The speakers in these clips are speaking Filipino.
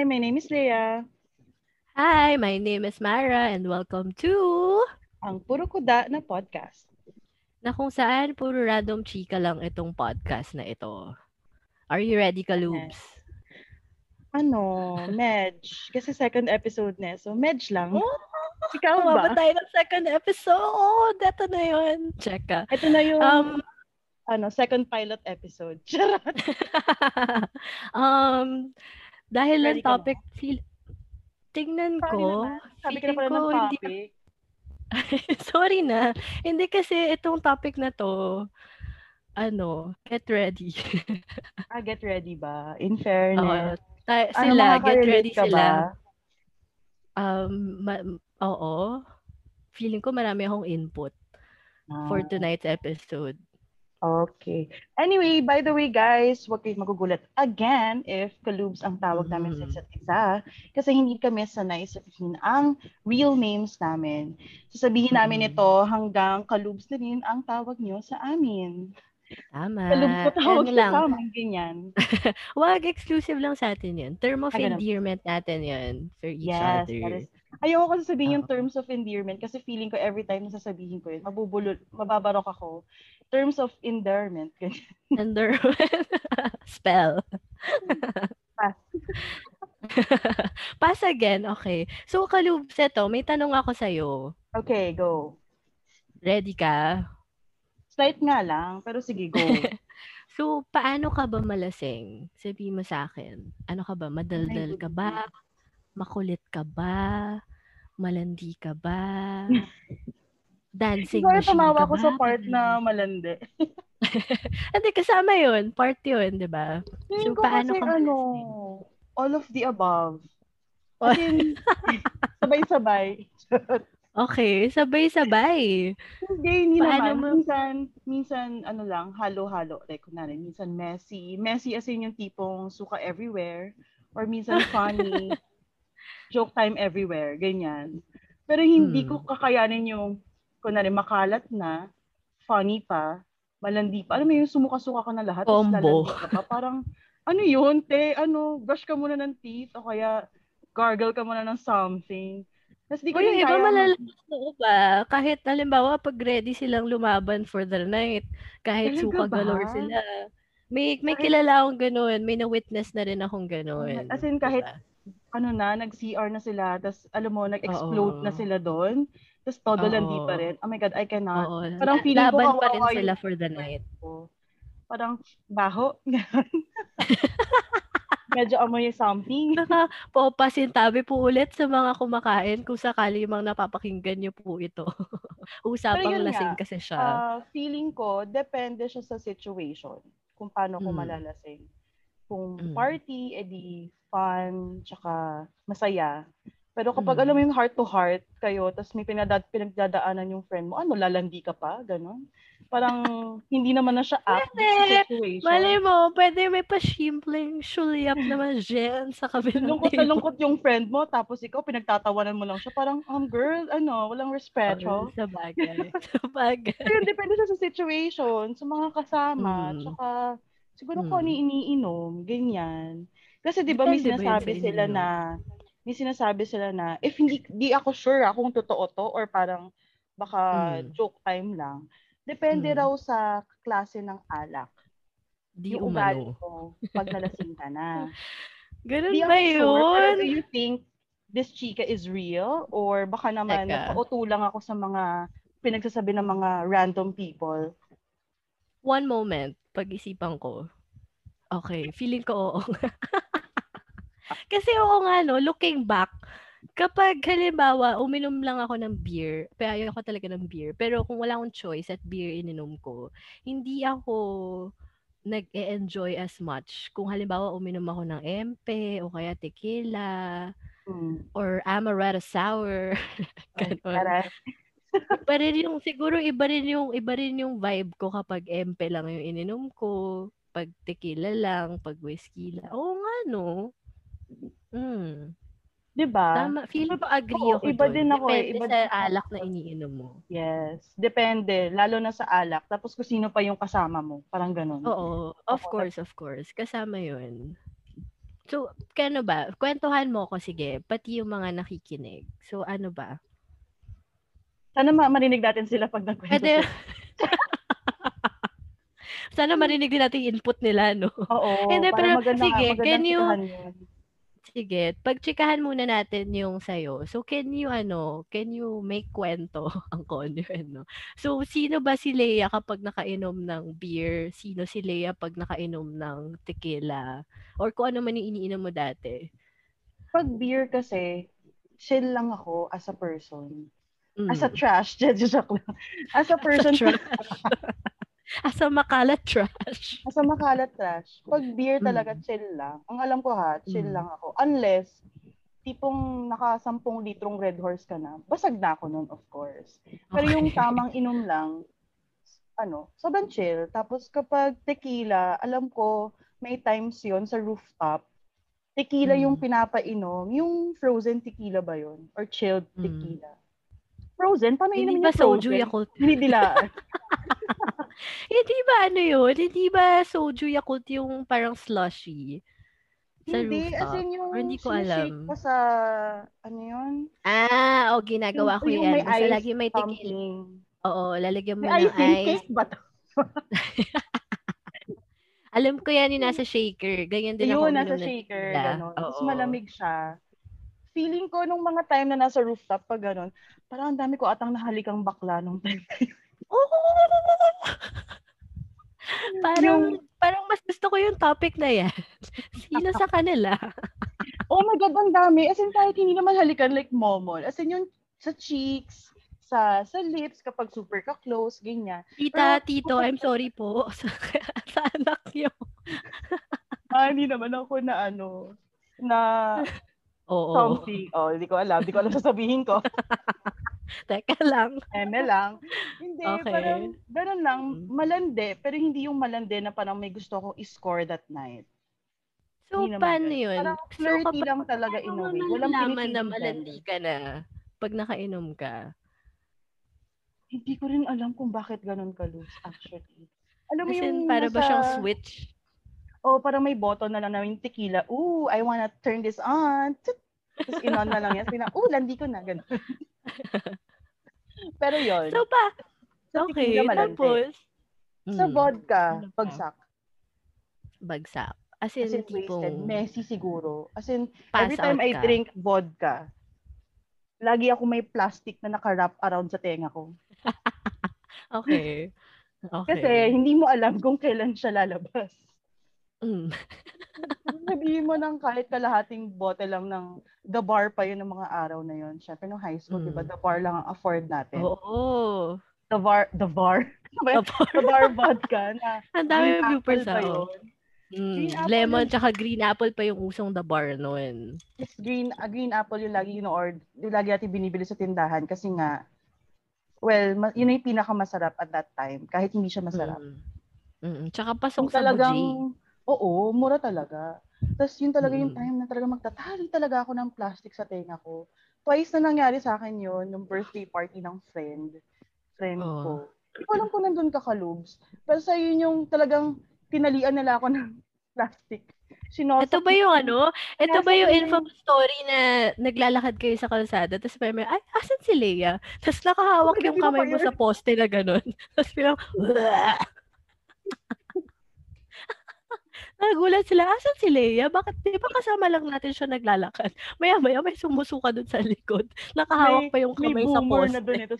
Hi, my name is Leah. Hi, my name is Mara and welcome to Ang Puro Kuda na podcast. na kung saan puro random chika lang itong podcast na ito. Are you ready, Kalubs? Ano, Medj. Kasi second episode na, so Medj lang. Oh, Ikaw Tumaba ba? tayo ng second episode. Ito na yun. Check ka. Ito na yung Um, ano, second pilot episode. Charot. um, dahil Ready ang topic, feel, tingnan Sorry ko, naman. Sabi feeling pala ng ko hindi topic. Sorry na. Hindi kasi itong topic na to, ano, get ready. Ah, get ready ba? In fairness. ta- Ano, sila, get makaka-relate ready ka sila. ba? Um, ma- oo. Feeling ko marami akong input for Ah, tonight's episode. Okay. Anyway, by the way, guys, huwag kayong magugulat again if kalubs ang tawag namin sa Mhm. isa't isa. Kasi hindi kami sanay sabihin ang real names namin. Sasabihin namin Mhm. ito hanggang kalubs na rin ang tawag nyo sa amin. Tama. Kalubs ko tawag Ano lang, sa amin, ganyan. wag exclusive lang sa atin yun. Term of endearment natin yun for each Yes, other. is. Ayoko kasi sabihin yung Oo. terms of endearment kasi feeling ko every time na sasabihin ko yun, mabubulol, mababarok ako. Terms of endearment. Under spell. Pass. Pass again, okay. So, Kalubs, ito, may tanong ako sa'yo. Okay, go. Ready ka? Slight nga lang, pero sige, go. So, paano ka ba malasing? Sabi mo sa akin. Ano ka ba? Madaldal ka ba? Makulit ka ba? Malandi ka ba? Dancing Siguro machine tumawa ko sa part na malandi. Hindi, kasama yun. Part yun, di ba? So, ko paano kasi ka ano, all of the above. As in, sabay-sabay. Okay, sabay-sabay. Hindi, hindi Paano naman. mo- Minsan, minsan, ano lang, halo-halo. Like, kunwari, minsan messy. Messy as in yung tipong suka everywhere. Or minsan funny. joke time everywhere. Ganyan. Pero hindi Hmm. ko kakayanin yung, kunwari, makalat na, funny pa, malandi pa. Alam mo yung sumuka-suka ka na lahat. Combo. ka pa. Parang, ano yun, te? Ano, brush ka muna ng teeth o kaya gargle ka muna ng something. Tapos di ko yung iba na ba? Kahit halimbawa pag ready silang lumaban for the night, kahit Talaga suka ba? galore sila. May may Kahit- kilala akong ganun, may na-witness na rin akong ganun. As in, kahit Diba? ano na, nag-CR na sila, tapos alam mo, nag-explode Oo. na sila doon, tapos todo Oo. landi pa rin. Oh my God, I cannot. Oo, parang feeling ko laban pa rin sila for the night. ko. Parang baho. Medyo amoy yung something. Naka, papasintabi po ulit sa mga kumakain kung sakali mang napapakinggan niyo po ito. Usapang yun nga, lasing kasi siya. Ah, feeling ko, depende siya sa situation. Kung paano ko Mm. malalasing. Kung Mm. party, edi fun, tsaka masaya. Pero kapag Mm. alam mo yung heart to heart kayo, tapos may pinadad, pinagdadaanan yung friend mo, ano, lalandi ka pa? Ganon. Parang hindi naman na siya apt Pwede. sa situation. Malay mo, pwede may pa-simpleng sulyap naman dyan sa kabilang Lungkot na lungkot yung friend mo, tapos ikaw pinagtatawanan mo lang siya. Parang, um, girl, ano, walang respeto. Oo, Sa bagay. sa bagay. Yun, depende sa situation, sa mga kasama, Mm. tsaka siguro kung ano Mm. iniinom, ganyan. Kasi di ba may sinasabi sa sila na, may sinasabi sila na, if hindi, di ako sure ah, kung totoo to, or parang baka Mm. joke time lang, depende Mm. raw sa klase ng alak. Di yung umano. mo pag nalasing ka na. Ganun Di ba ako sure, pero yun? do you think this chika is real? Or baka naman Teka. nagpauto lang ako sa mga pinagsasabi ng mga random people? One moment, pag-isipan ko. Okay, feeling ko oo. Kasi oo nga, no, looking back, kapag halimbawa, uminom lang ako ng beer, pero ayoko talaga ng beer, pero kung wala akong choice at beer ininom ko, hindi ako nag-e-enjoy as much. Kung halimbawa, uminom ako ng empe, o kaya tequila, Hmm. or amaretto sour, tara. iba rin yung siguro iba rin yung iba rin yung vibe ko kapag empe lang yung ininom ko, pag tequila lang, pag whiskey lang. Oo nga no. Mm. 'Di ba? Tama, feeling ko agree Oo, ako iba dun. din ako eh. Depende Iba sa din ako. alak na iniinom mo. Yes. Depende. Lalo na sa alak. Tapos kung sino pa yung kasama mo. Parang ganun. Oo, of Oo, course, of course. Kasama yun. So, kano ba? Kwentuhan mo ko, sige. Pati yung mga nakikinig. So, ano ba? Sana ma- marinig natin sila pag nagkwento Pwede, sila. sana marinig din natin yung input nila, no? Oo, Hindi, pero maganda, sige, magandang can you- yun. Sige, pagchikahan muna natin yung sayo. So, can you, ano, can you make kwento ang konyo, ano? So, sino ba si Leia kapag nakainom ng beer? Sino si Leia pag nakainom ng tequila? Or kung ano man yung iniinom mo dati? Pag beer kasi, chill lang ako as a person. Mm. As a trash, joke lang. As a person, trash. As a makalat trash. as a makalat trash. Pag beer talaga, Mm. chill lang. Ang alam ko ha, chill Mm. lang ako. Unless, tipong naka 10 litrong Red Horse ka na, basag na ako nun, of course. Pero yung Okay. tamang inom lang, ano, sobrang chill. Tapos kapag tequila, alam ko, may times yon sa rooftop. Tequila Mm. yung pinapainom. Yung frozen tequila ba yon Or chilled Mm. tequila? Frozen? Paano Hindi inumin ba yung soju frozen? Yakult? Hindi dilaan. Hindi ba ano yun? Hindi ba soju Yakult yung parang slushy? Sa Hindi, as rooftop? in yung Or hindi ko alam. ko sa, ano yun? Ah, o ginagawa ko yung yan. may Basta ice lagi may tequila. Oo, lalagyan mo May ng ice. cake ba to? Alam ko yan yung nasa shaker. Ganyan din ako Yun, nasa shaker. Tapos Oo. malamig siya. Feeling ko nung mga time na nasa rooftop pag gano'n, parang ang dami ko atang nahalikang bakla nung time. Oo! parang, Yung- parang mas gusto ko yung topic na yan. Sino sa kanila? oh my God, ang dami. As in, kahit hindi naman halikan like momol. As in, yung sa cheeks, sa sa lips, kapag super ka-close, ganyan. Tita, Pero- tito, I'm sorry po sa, sa anak niyo. Ah, hindi naman ako na ano, na Oo. something. Oh, hindi ko alam. Hindi ko alam sasabihin ko. Teka lang. Eme lang. Hindi, Okay. parang ganun lang. Mm. Malande, pero hindi yung malande na parang may gusto akong i-score that night. So, Hindi paano yun? Parang So, flirty kapag- lang talaga in a way. Walang nalaman na malandi ka na pag nakainom ka? Hindi ko rin alam kung bakit ganun ka, Luz, actually. Alam mo yung para ba nasa- siyang switch? Oh, parang may button na lang na yung tequila. Ooh, I wanna turn this on. Tapos inon na lang yan. Sabi na, ooh, landi ko na. Ganun. Pero yun. So, pa, sa okay, tapos, Sa Mm, vodka, Ano bagsak. bagsak. As in, As in, wasted. tipong Messy siguro. As in, every time I ka. drink vodka, lagi ako may plastic na naka-wrap around sa tenga ko. Okay. Okay. Kasi hindi mo alam kung kailan siya lalabas. Mm. Sabihin mo ng kahit kalahating bote lang ng the bar pa yun ng mga araw na yun. Siyempre, nung high school, Mm. di ba, the bar lang ang afford natin. Oo. The bar, the bar? Ba yun? Tapos, the bar vodka na Ang dami yung apple pa ako. yun. Mm, lemon yun. tsaka green apple pa yung usong the bar noon. Yes, green, ah, green apple yung lagi yun or yung lagi natin binibili sa tindahan kasi nga, well, ma- yun yung pinakamasarap at that time kahit hindi siya masarap. Mm. Mm. Tsaka Yung pasok sa talagang, buji. Oo, mura talaga. Tapos yun talaga yung Mm. time na talaga magtatali talaga ako ng plastic sa tenga ko. Twice na nangyari sa akin yun, yung birthday party ng friend. Friend Oh. ko. Hindi ko alam kung nandun ka kalubs. Pero sa yun yung talagang tinalian nila ako ng plastic. Sinosok Ito ba yung ano? Ito ba yung yun. info story na naglalakad kayo sa kalsada tapos may may, ay, asan si Leia? Tapos nakahawak yung ko kamay mo sa poste na gano'n. Tapos bilang, Nagulat sila, asan si Leia? Bakit, di ba kasama lang natin siya naglalakad? Maya-maya may sumusuka doon sa likod. Nakahawak pa yung may kamay sa boomer poste. na doon ito.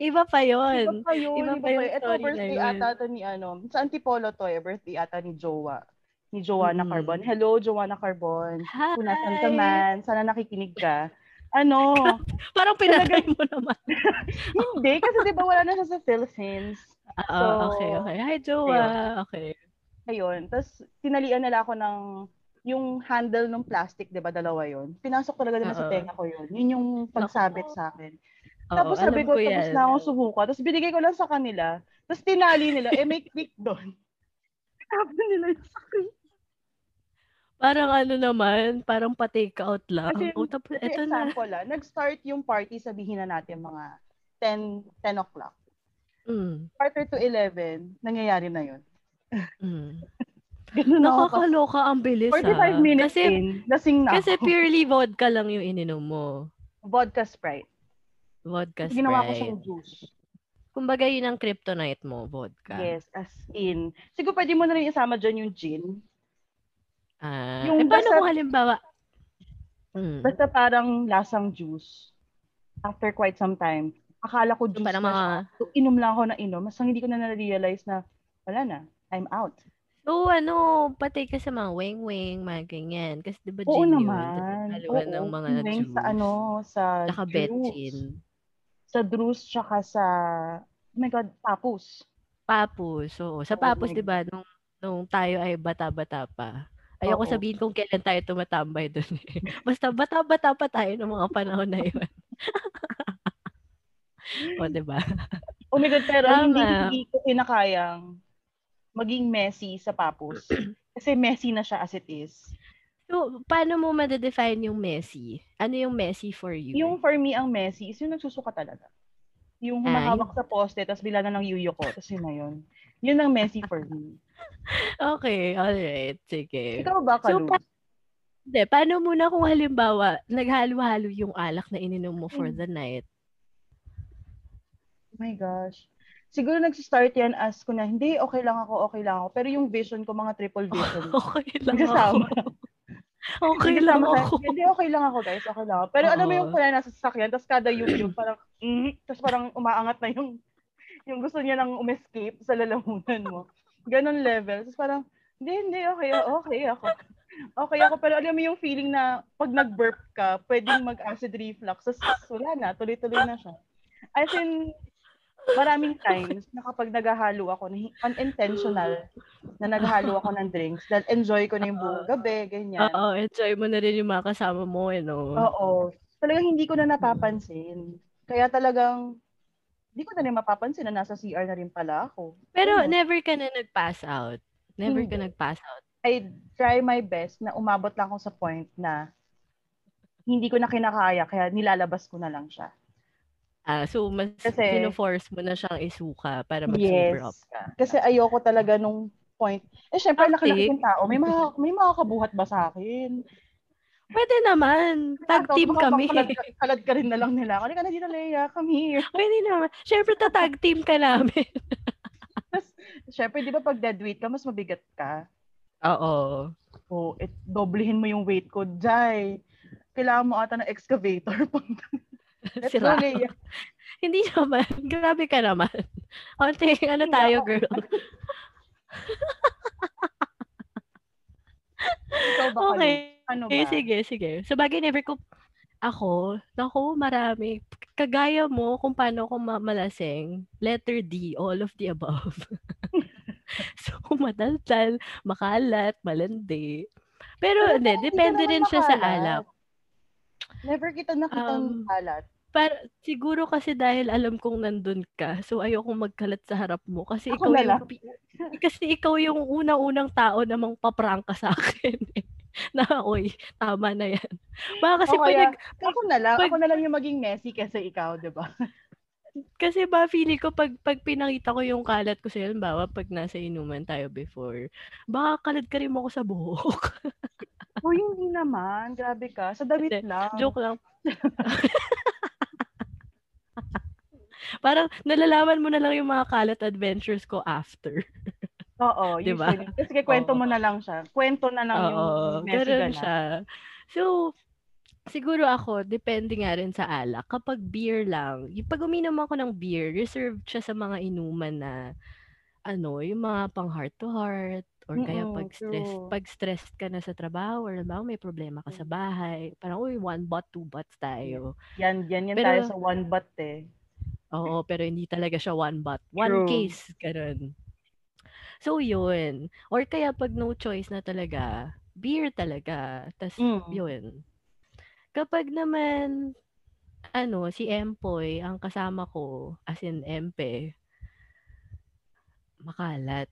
Iba pa Iba yon. pa yun, Iba iba pa yun. Ito, birthday yun. ata to ni ano, sa Antipolo to eh, birthday ata ni Jowa. Ni Joanna Mm. Carbon. Hello, Joanna Carbon. Hi! Kung nasan ka man, sana nakikinig ka. Ano, Parang pinatay mo naman. hindi, kasi di ba wala na siya sa Philippines. Oo, So, okay, okay. Hi, Joa. Okay. Ayun, tapos tinalian nila ako ng yung handle ng plastic, di ba, dalawa yon Pinasok talaga nila sa tenga ko yun. Yun yung pagsabit sa akin. Oo, Tapos sabi alam ko, tapos na akong sumuka. Tapos binigay ko lang sa kanila. Tapos tinali nila, eh may click doon. Sabi nila yung sakin. Parang ano naman, parang pa-take out lang. Kasi, oh, tapos, eto na. example ah, nag-start yung party, sabihin na natin mga 10, 10 o'clock. Mm, Quarter to 11, nangyayari na yun. mm. Ganun. Nakakaloka ang bilis 45 ah. minutes Kasi, in, lasing na kasi ako. purely vodka lang yung ininom mo. Vodka Sprite. Vodka Tapos ginawa ko Sprite. siyang juice. Kumbaga yun ang kryptonite mo, vodka. Yes, as in. Siguro pwede mo na rin isama dyan yung gin. Ah, Yung eh, paano basta- kung halimbawa, mm, Basta parang lasang juice. After quite some time. Akala ko so juice parang na mga. So, inom lang ako na inom. Mas hindi ko na na-realize na, wala na, I'm out. so ano, patay ka sa mga wing-wing, mga ganyan. Kasi di ba Oo gin yun? naman. Tapos haluan ng mga juice. sa ano, sa betchin. Sa juice, tsaka sa, oh my God, papus. Papus. Oo. Sa Oo, papus, my di ba, nung, nung tayo ay bata-bata pa. Ayoko Oo. sabihin kung kailan tayo tumatambay doon. Eh. Basta bata-bata pa tayo ng mga panahon na yun. o, di ba? Oh my God, pero Tama. hindi, hindi ko kinakayang maging messy sa papus. Kasi messy na siya as it is. So, paano mo madedefine yung messy? Ano yung messy for you? Yung for me, ang messy is yung nagsusuka talaga. Yung Ah, humahawak sa poste, tapos bila na ng yuyo ko, tapos yun na yun. Yun ang messy for me. Okay, alright. Sige. Ikaw ba, So, Kalu? pa- Hindi, paano muna kung halimbawa, naghalo-halo yung alak na ininom mo for Hmm. the night? My gosh. Siguro nag-start yan as ko na, hindi, okay lang ako, okay lang ako. Pero yung vision ko, mga triple vision. Okay lang Nagsasama. ako. Okay lang sa- ako. Hindi, okay lang ako, guys. Okay lang ako. Pero alam mo yung kaya nasa sasakyan, tapos kada yung parang, mm, tapos parang umaangat na yung, yung gusto niya nang umescape sa lalamunan mo. Ganon level. Tapos parang, hindi, hindi, okay, okay ako. Okay ako, pero alam mo yung feeling na pag nag-burp ka, pwedeng mag-acid reflux. Tapos wala na, tuloy-tuloy na siya. As in, maraming times na kapag naghahalo ako, unintentional, na naghahalo ako ng drinks, dahil enjoy ko na yung buong gabi, ganyan. Oo, enjoy mo na rin yung mga kasama mo, eh, no? Oo. Talagang hindi ko na napapansin. Kaya talagang, hindi ko na rin mapapansin na nasa CR na rin pala ako. Pero Ayun. never ka na nag-pass out. Never ka Hindi. nag-pass out. I try my best na umabot lang ako sa point na hindi ko na kinakaya, kaya nilalabas ko na lang siya. Ah, so, mas Kasi- force mo na siyang isuka para mag-sober up ka. Kasi ayoko talaga nung point. Eh, syempre, Toxic. laki-laki yung tao. May, mga, may makakabuhat ba sa akin? Pwede naman. Tag team baka kami. Kalad, kalad ka rin na lang nila. Ano ka na dito, Leia? Come here. Pwede naman. Siyempre, tatag team ka namin. Syempre, di ba pag dead weight ka, mas mabigat ka. Oo. O, it, doblehin mo yung weight ko. Jai, kailangan mo ata ng excavator. Let's Sira. Hindi naman. Grabe ka naman. Onte, ano tayo, girl? Okay. Ano ba? Eh, sige, sige. So, bagay never ko, ako, naku, marami. Kagaya mo kung paano ako ma- malasing, letter D, all of the above. so, madaldal, makalat, malandi. Pero, Pero hindi, depende rin siya sa makalat. alak. Never kita nakita Um, ng kalat. Para, siguro kasi dahil alam kong nandun ka, so ayokong magkalat sa harap mo. Kasi Ako ikaw yung, pi- kasi ikaw yung unang-unang tao namang paprangka sa akin. eh. na, oy, tama na yan. Baka kasi O pag nag- ako na lang. pag- Ako na lang yung maging messy kaysa ikaw, di ba? Kasi ba, feeling ko, pag, pag pinakita ko yung kalat ko sa'yo, halimbawa, pag nasa inuman tayo before, baka kalat ka rin mo ako sa buhok. Uy, hindi naman. Grabe ka. Sa damit lang. Joke lang. Parang nalalaman mo na lang yung mga kalat adventures ko after. Oo, Di ba? usually. Kasi kwento Oo. mo na lang siya. Kwento na lang yung Oo, messy ganun ganap. siya. So, siguro ako, depende nga rin sa alak. Kapag beer lang, yung pag uminom ako ng beer, reserved siya sa mga inuman na, ano, yung mga pang heart to heart, or kaya pag stress, true. pag stressed ka na sa trabaho, or ba may problema ka sa Mm. bahay, parang, uy, one bot, two bots tayo. Yan, yan yan Pero- tayo sa one butt eh. Oo, pero hindi talaga siya one bot. One True. case, ganun. So, yun. Or kaya pag no choice na talaga, beer talaga. Tapos, Mm. yun. Kapag naman, ano, si Empoy, ang kasama ko, as in Empe, makalat.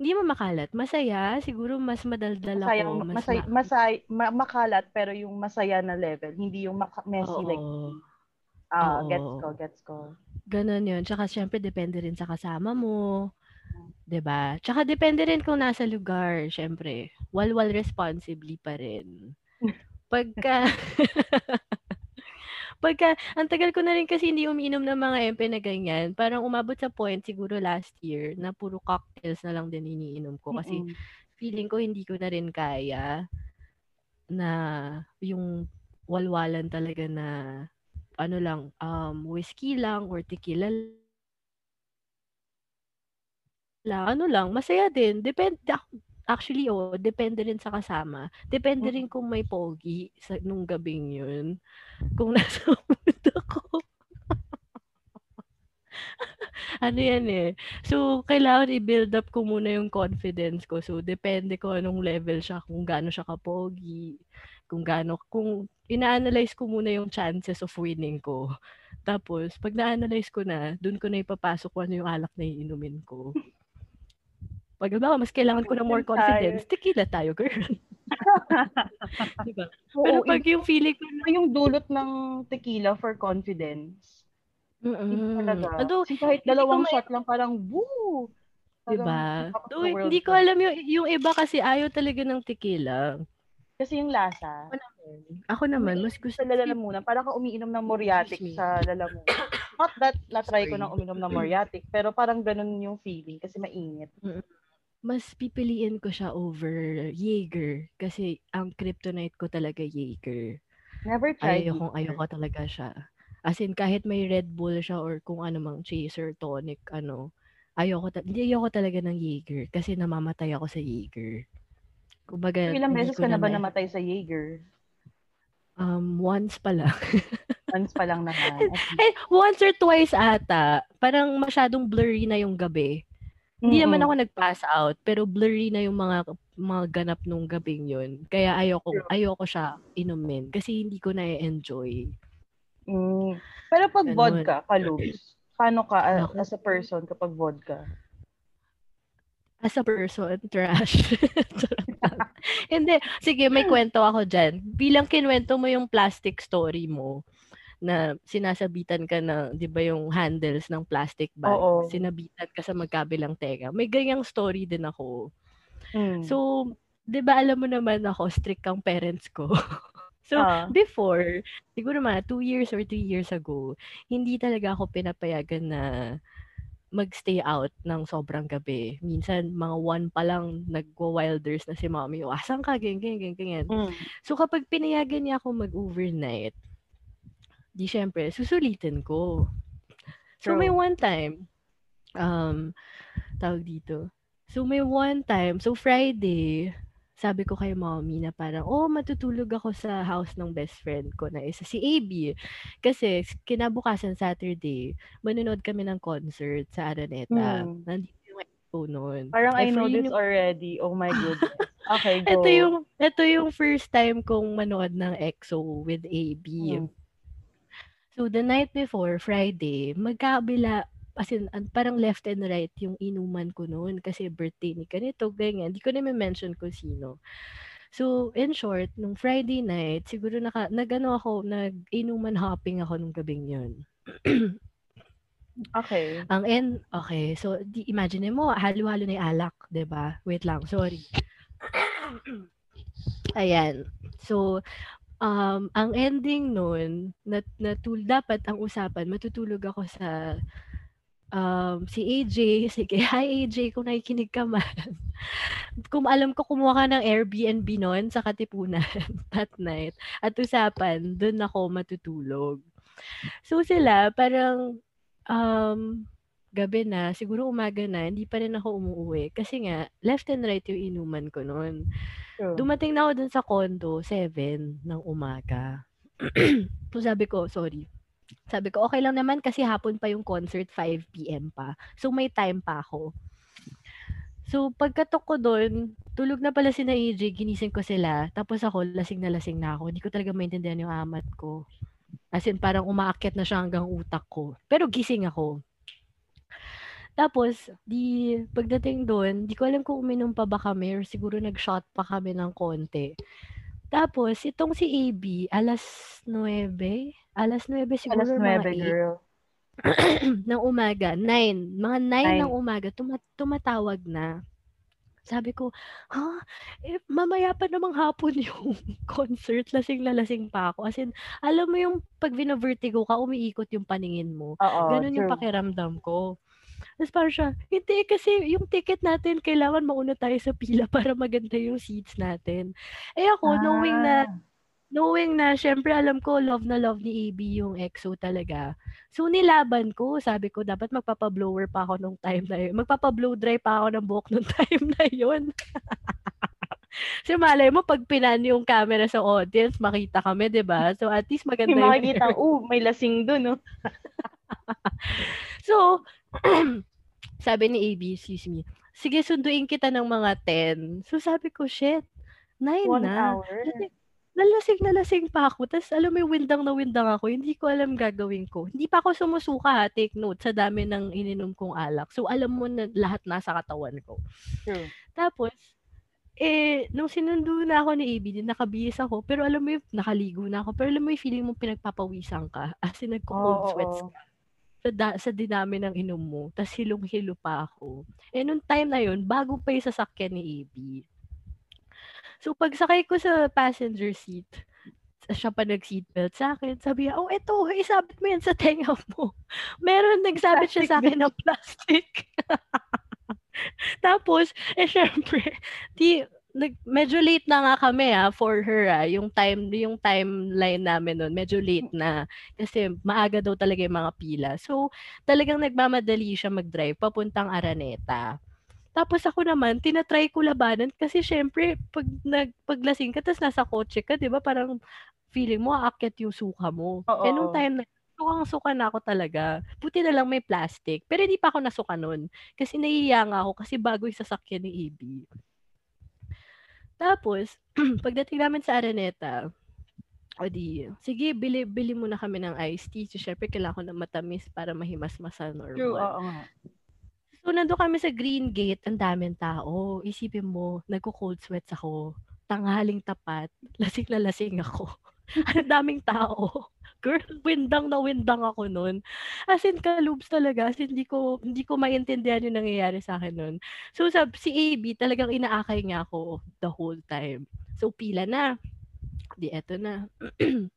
Hindi mo makalat. Masaya. Siguro mas madaldal Masaya, ako. Mas masay, ma- masay, ma- makalat pero yung masaya na level, hindi yung maka- messy like Oo. Ah, Oo. gets ko, gets ko. Ganun yun. Tsaka syempre depende rin sa kasama mo. 'Diba? Tsaka depende rin kung nasa lugar, siyempre. Walwal responsibly pa rin. Pagka pagka ang tagal ko na rin kasi hindi umiinom ng mga MP na ganyan, parang umabot sa point siguro last year na puro cocktails na lang din iniinom ko kasi Mm. feeling ko hindi ko na rin kaya na yung walwalan talaga na ano lang, um, whiskey lang or tequila lang, ano lang, masaya din. Depende actually, oo, depende rin sa kasama. Depende rin Mm. kung may pogi sa nung gabing yun. Kung nasa mood ako. Ano yan, eh. So, kailangan i-build up ko muna yung confidence ko. So, depende kung anong level siya, kung gaano siya ka-pogi, kung gaano kung ina-analyze ko muna yung chances of winning ko. Tapos 'pag na-analyze ko na, dun ko na ipapasok kung ano yung alak na iinumin ko. 'Pag halimbawa mas kailangan ko ng more confidence, tequila tayo, girl. 'Di ba? Oo, Pero 'pag iba yung feeling ko iba yung dulot ng tequila for confidence. Iba mm. talaga. Kahit dalawang mai shot lang parang, woo! 'Di Parang ba? top of Though hindi ko alam yung yung iba kasi ayaw talaga ng tequila. Kasi yung lasa. Ako naman ako naman mas gusto Sa lalamunan, parang ka umiinom ng moriatic sa lalamunan. Not that na-try ko nang uminom ng moriatic, pero parang ganun yung feeling kasi mainit. Mas pipiliin ko siya over Jaeger kasi ang kryptonite ko talaga Jaeger. Never tried Ayokong Jaeger. ayoko talaga siya. As in kahit may Red Bull siya or kung ano mang chaser, tonic, ano, ayoko ta hindi ayoko talaga ng Jaeger kasi namamatay ako sa Jaeger. Kumbaga, ilang beses ka na ba ma- namatay sa Jaeger? Um, once pa lang. Once pa lang naman. Eh, once or twice ata. Parang masyadong blurry na yung gabi. Hindi naman ako nag-pass out, pero blurry na yung mga mga ganap nung gabing yun. Kaya ayoko ayoko siya inumin kasi hindi ko na-enjoy. Mm. Pero pag Ganun. vodka, palubs, paano ka uh, as a person kapag vodka? As a person, trash. Hindi. Sige, may kwento ako dyan. Bilang kinwento mo yung plastic story mo, na sinasabitan ka na, di ba yung handles ng plastic bag, Oo. sinabitan ka sa magkabilang tenga. May ganyang story din ako. Mm. So, di ba alam mo naman ako, strict ang parents ko. so, Ah. before, siguro mga two years or three years ago, hindi talaga ako pinapayagan na magstay out ng sobrang gabi. Minsan, mga one pa lang, nagwa-wilders na si mommy. O, asan ka? Ganyan, ganyan, ganyan. Mm. So, kapag pinayagan niya ako mag-overnight, di syempre, susulitin ko. So, may True. one time, um, tawag dito. So, may one time, so Friday, sabi ko kay mommy na parang, oh, matutulog ako sa house ng best friend ko na isa si AB. Kasi, kinabukasan Saturday, manonood kami ng concert sa Araneta. Mm. Nandito yung expo noon. Parang I know this yung- already. Oh my goodness. Okay, go. Ito yung, ito yung first time kong manood ng EXO with AB. Mm. So, the night before, Friday, magkabila, as in, an- parang left and right yung inuman ko noon kasi birthday ni ganito, ganyan. Hindi ko na mention kung sino. So, in short, nung Friday night, siguro naka, nagano ako, nag-inuman hopping ako nung gabing yun. Okay. Ang en, okay, so, di, imagine mo, halo-halo na yung alak, ba Wait lang, sorry. Ayan. So, um, ang ending nun, na, natul, dapat ang usapan, matutulog ako sa um, si AJ. Sige, hi AJ, kung nakikinig ka man. kung alam ko, kumuha ka ng Airbnb noon sa Katipunan that night. At usapan, doon ako matutulog. So sila, parang um, gabi na, siguro umaga na, hindi pa rin ako umuwi. Kasi nga, left and right yung inuman ko noon. True. Dumating na ako dun sa condo, 7 ng umaga. so sabi ko, sorry. Sabi ko, okay lang naman kasi hapon pa yung concert, 5 p.m. pa. So may time pa ako. So pagkatok ko doon, tulog na pala si na AJ, ginising ko sila. Tapos ako, lasing na lasing na ako. Hindi ko talaga maintindihan yung amat ko. As in, parang umaakyat na siya hanggang utak ko. Pero gising ako. Tapos, di, pagdating doon, di ko alam kung uminom pa ba kami or siguro nag-shot pa kami ng konti. Tapos, itong si AB, alas 9, alas 9 siguro Alas mga 9, girl. ng umaga, 9, mga 9 ng umaga, tuma- tumatawag na. Sabi ko, ha? Eh, mamaya pa namang hapon yung concert, lasing na lasing pa ako. As in, alam mo yung pag vino-vertigo ka, umiikot yung paningin mo. Oo, Ganun yung true. pakiramdam ko. Tapos parang siya, hindi kasi yung ticket natin, kailangan mauna tayo sa pila para maganda yung seats natin. Eh ako, knowing na Ah. Knowing na, syempre alam ko, love na love ni AB yung EXO talaga. So, nilaban ko. Sabi ko, dapat magpapa-blower pa ako nung time na yun. Magpapa-blow dry pa ako ng buhok nung time na yun. Kasi malay mo, pag pinan yung camera sa audience, makita kami, di ba? So, at least maganda Yung makikita, oh, may lasing dun, no? So, sabi ni AB, excuse me, sige, sunduin kita ng mga 10. So, sabi ko, shit, 9 One na. hour. Kasi, nalasing na lasing pa ako. Tapos, alam mo, windang na windang ako. Hindi ko alam gagawin ko. Hindi pa ako sumusuka, ha, take note, sa dami ng ininom kong alak. So, alam mo na lahat nasa katawan ko. True. Tapos, eh, nung sinundo na ako ni AB, nakabihis ako. Pero alam mo yung, nakaligo na ako. Pero alam mo yung feeling mo pinagpapawisan ka. As in, nagko-cold Oo, sweats ka sa, da- sa dinami ng inom mo. Tapos hilong-hilo pa ako. Eh, nung time na yun, bago pa yung sasakyan ni AB. So, pag sakay ko sa passenger seat, siya pa nag-seatbelt sa akin. Sabi niya, oh, eto, isabit mo yan sa tenga mo. Meron nagsabit siya sa akin ng plastic. Tapos, eh, syempre, di, nag, medyo late na nga kami ah, for her ah, yung time, yung timeline namin nun, medyo late na. Kasi maaga daw talaga yung mga pila. So, talagang nagmamadali siya mag-drive papuntang Araneta. Tapos ako naman, tinatry ko labanan kasi syempre, pag nagpaglasing ka, tapos nasa kotse ka, di ba, parang feeling mo, aakyat yung suka mo. Oo. Eh, nung time na, sukang suka na ako talaga. Buti na lang may plastic. Pero hindi pa ako nasuka nun. Kasi nahihiya nga ako kasi bago yung sasakyan ni AB. Tapos, pagdating namin sa Araneta, o di, sige, bili, bili muna kami ng iced tea. So, syempre, kailangan ko ng matamis para mahimas-masan or True, what. oo. So, nandun kami sa Green Gate, ang daming tao. Isipin mo, nagko-cold sweats ako. Tanghaling tapat. Lasing na lasing ako. ang daming tao. Girl, windang na windang ako nun. As in, kalubs talaga. As in, hindi ko, hindi ko maintindihan yung nangyayari sa akin nun. So, sab, si AB, talagang inaakay niya ako the whole time. So, pila na. Di, eto na.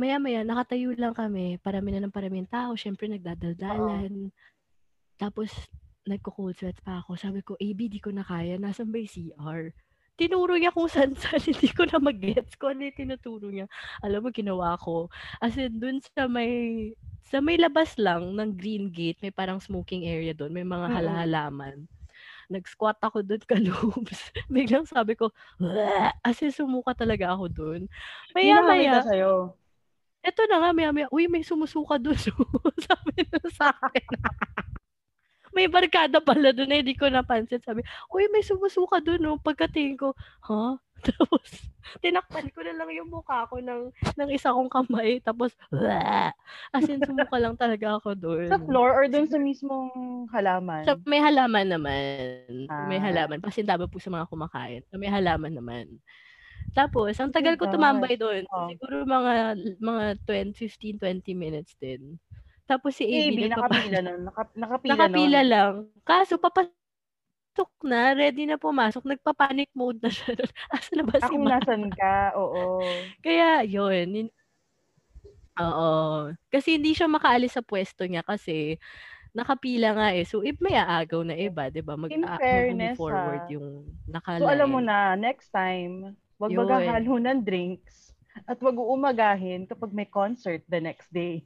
Maya-maya, nakatayo lang kami. Parami na ng parami tao. Siyempre, nagdadaldalan. Tapos, nagko-cold sweats pa ako. Sabi ko, AB, di ko na kaya. Nasaan ba yung CR? Tinuro niya kung saan saan. Hindi ko na mag-gets kung ano yung tinuturo niya. Alam mo, ginawa ko. As in, dun sa may sa may labas lang ng Green Gate, may parang smoking area doon. May mga halahalaman. Nag-squat ako doon kalubs. Biglang sabi ko, "Bleh!" as in, sumuka talaga ako doon. Maya-maya, nakakita sa'yo. eto na nga, maya, maya, uy, may sumusuka doon. sabi na sa akin. May barkada pala doon eh, hindi ko napansin. Sabi, uy, may sumusuka doon, no? Pagkatingin ko, ha? Tapos, tinakpan ko na lang yung mukha ko ng, ng isa kong kamay. Tapos, "Bleh!" as in, sumuka lang talaga ako doon. Sa floor or dun sa mismong halaman? Sa may halaman naman. May Ah. halaman. Pasindaba po sa mga kumakain. May halaman naman. Tapos, ang tagal ko gosh. tumambay doon. Oh. Siguro mga mga 20, 15, 20 minutes din. Tapos si AB, AB, nakapila nun. Naka, nakapila, nakapila nun. lang. Kaso, papasok na, ready na pumasok, nagpa-panic mode na siya. Asa na ba si Ma? nasan ka, oo. Kaya, yun. Oo. Kasi hindi siya makaalis sa pwesto niya kasi nakapila nga eh. So, if may aagaw na iba, di ba? Mag, In fairness, forward ha. yung nakaline. So, alam mo na, next time, wag Yun. maghahalo ng drinks at wag uumagahin kapag may concert the next day.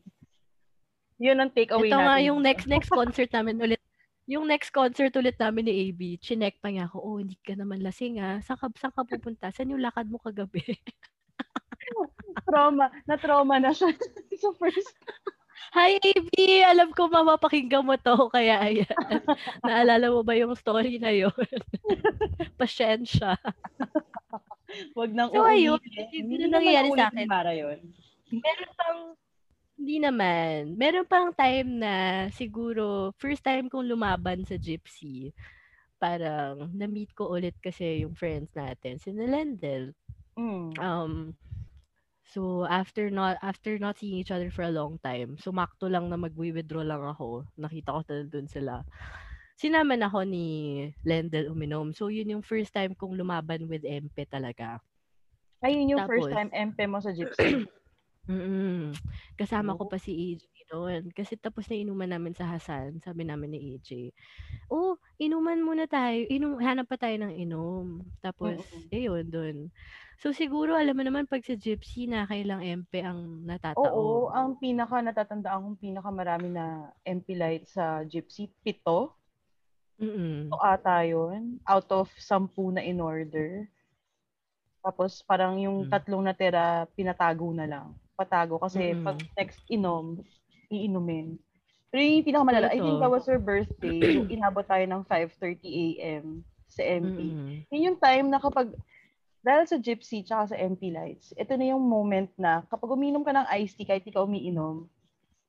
Yun ang takeaway Ito natin. nga yung next next concert namin ulit. Yung next concert ulit namin ni AB, chinek pa niya ako, oh, hindi ka naman lasing ah. Saan ka, saan ka pupunta? Saan yung lakad mo kagabi? trauma, na-trauma na siya sa first. Hi AB! Alam ko mapapakinggan mo to, kaya ayan. Naalala mo ba yung story na yon? Pasyensya. Wag nang So, ayun. uulitin. Hindi Hindi na nangyayari sa akin. ni Mara yun. Meron pang, hindi naman. Meron pang time na siguro, first time kong lumaban sa gypsy. Parang, na-meet ko ulit kasi yung friends natin, si Nalendel. Mm. Um, So, after not after not seeing each other for a long time, sumakto lang na magwi-withdraw lang ako. Nakita ko na dun sila. Sinaman ako ni Lendel uminom. So, yun yung first time kong lumaban with MP talaga. Ayun yung Tapos, first time MP mo sa gypsy. mm Kasama ko Oh. pa si AJ doon. Kasi tapos na inuman namin sa Hasan. Sabi namin ni AJ, oh, inuman muna tayo. Inum hanap pa tayo ng inom. Tapos, Mm. ayun, doon. So, siguro, alam mo naman, pag sa gypsy, na kailang MP ang Oo, natatao. ang pinaka natatandaan kong pinaka marami na MP light sa gypsy, pito. Mm-mm. Ito ata yun. Out of sampu na in order. Tapos parang yung Mm. tatlong natira, pinatago na lang. Patago kasi Mm-mm. pag next inom, iinumin. Pero yun yung pinakamalala, I think that was her birthday. yung inabot tayo ng 5.30 a.m. sa MP. Mm-mm. Yun yung time na kapag, dahil sa gypsy tsaka sa MP lights, ito na yung moment na kapag uminom ka ng iced tea kahit ikaw umiinom,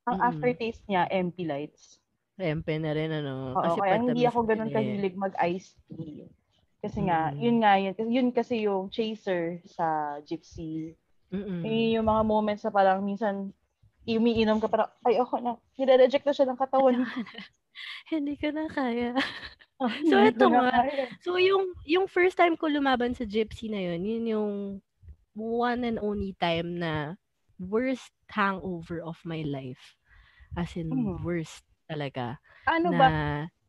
ang Mm-mm. aftertaste niya, MP lights. MP na rin, ano. Oo, kasi kaya hindi ako ganun kahilig mag-iced tea. Kasi nga, Mm. yun nga yun. Yun kasi yung chaser sa gypsy. Mm-mm. Yun yung mga moments na parang minsan umiinom ka parang, ay ako na, nire-reject na siya ng katawan. Hindi ko na kaya. Ah, So, ito nga. kaya. So, yung, yung first time ko lumaban sa gypsy na yun, yun yung one and only time na worst hangover of my life. As in, Mhm. worst talaga. Ano na, ba,